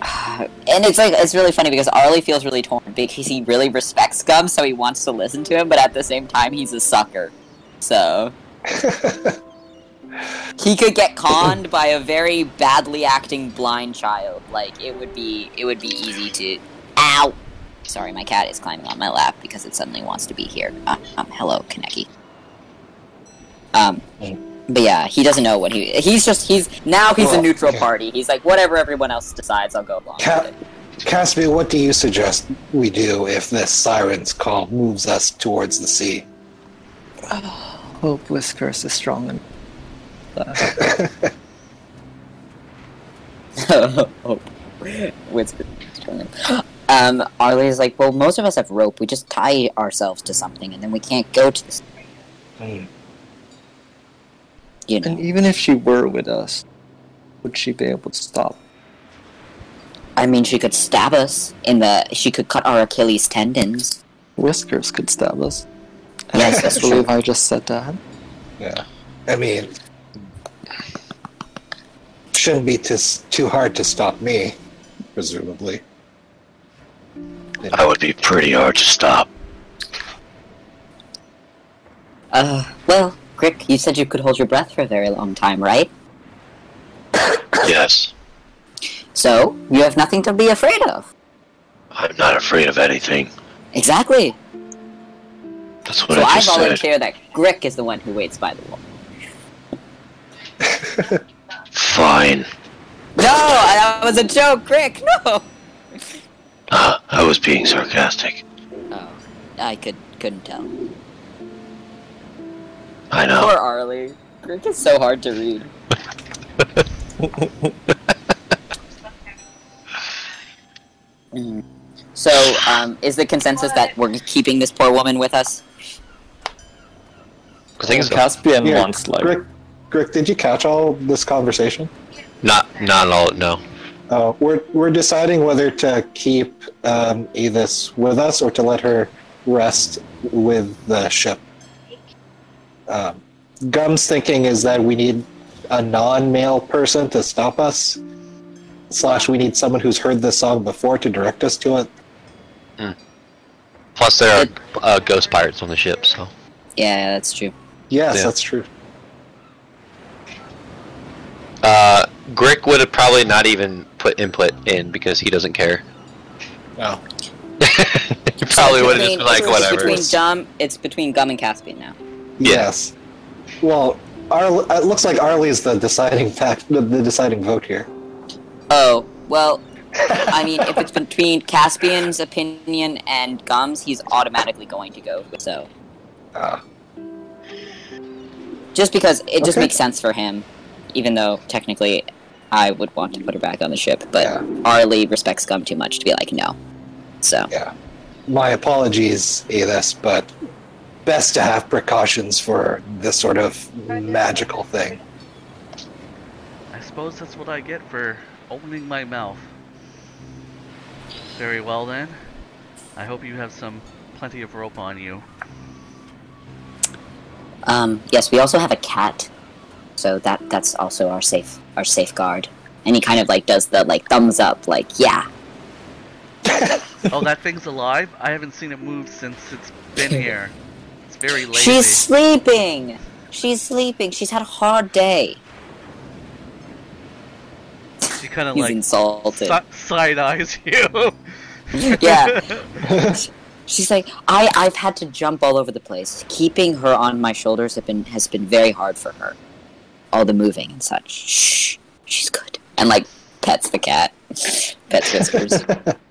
And it's like it's really funny because Arlie feels really torn because he really respects Gum, so he wants to listen to him, but at the same time he's a sucker. So he could get conned by a very badly acting blind child. Like it would be it would be easy to Ow. Sorry, my cat is climbing on my lap because it suddenly wants to be here. Uh, um, hello, Kaneki. Um, but yeah, he doesn't know what he. He's just he's now he's a neutral yeah. party. He's like whatever everyone else decides, I'll go along Ca- with it. Caspian, what do you suggest we do if this siren's call moves us towards the sea? Hope Whiskers is strong and oh, Whisper. Um, Arlie's like, well, most of us have rope. We just tie ourselves to something, and then we can't go to this. You know, And even if she were with us, would she be able to stop? I mean, she could stab us in the. She could cut our Achilles tendons. Whiskers could stab us. Yes, I that's believe. I just said that. Yeah. I mean, shouldn't be too, too hard to stop me, presumably. That would be pretty hard to stop. Uh, well, Grick, you said you could hold your breath for a very long time, right? Yes. So you have nothing to be afraid of. I'm not afraid of anything. Exactly. That's what so I I just said. volunteer that Grick is the one who waits by the wall. Fine. No, that was a joke, Grick. No. Uh, I was being sarcastic. Oh, I could couldn't tell. I know. Poor Arlie. Grick is so hard to read. Mhm. So, um, is the consensus that we're keeping this poor woman with us? I think so. Caspian Here, wants like Grick, Grick, did you catch all this conversation? Not not all. No. Uh, we're we're deciding whether to keep um, Edith with us or to let her rest with the ship. Um, Gum's thinking is that we need a non-male person to stop us. Slash, we need someone who's heard this song before to direct us to it. Plus, there are uh, ghost pirates on the ship, so Yeah, that's true. Yes, Yeah. that's true. uh, Grick would have probably not even put input in because he doesn't care. Oh. he probably would have just been like, it's whatever. Between Gum, it's between Gum and Caspian now. Yeah. Yes. Well, Arl- it looks like Arlie's the deciding fact, the, the deciding vote here. Oh, well, I mean, if it's between Caspian's opinion and Gum's, he's automatically going to go. So, Ah. Just because it just Okay. makes sense for him, even though technically I would want to put her back on the ship, but Yeah. Arlie respects Gum too much to be like, no. So, Yeah. My apologies, Edith, but best to have precautions for this sort of magical thing. I suppose that's what I get for opening my mouth. Very well then. I hope you have some plenty of rope on you. Um, yes, we also have a cat, so that that's also our safe our safeguard. And he kind of like does the like thumbs up, like yeah. oh, that thing's alive? I haven't seen it move since it's been here. It's very lazy. She's sleeping. She's sleeping. She's had a hard day. She kind of like insulted. si- side eyes you. yeah. She's like, I, I've had to jump all over the place. Keeping her on my shoulders have been has been very hard for her. All the moving and such. Shh, she's good. And like pets the cat. Pets whiskers.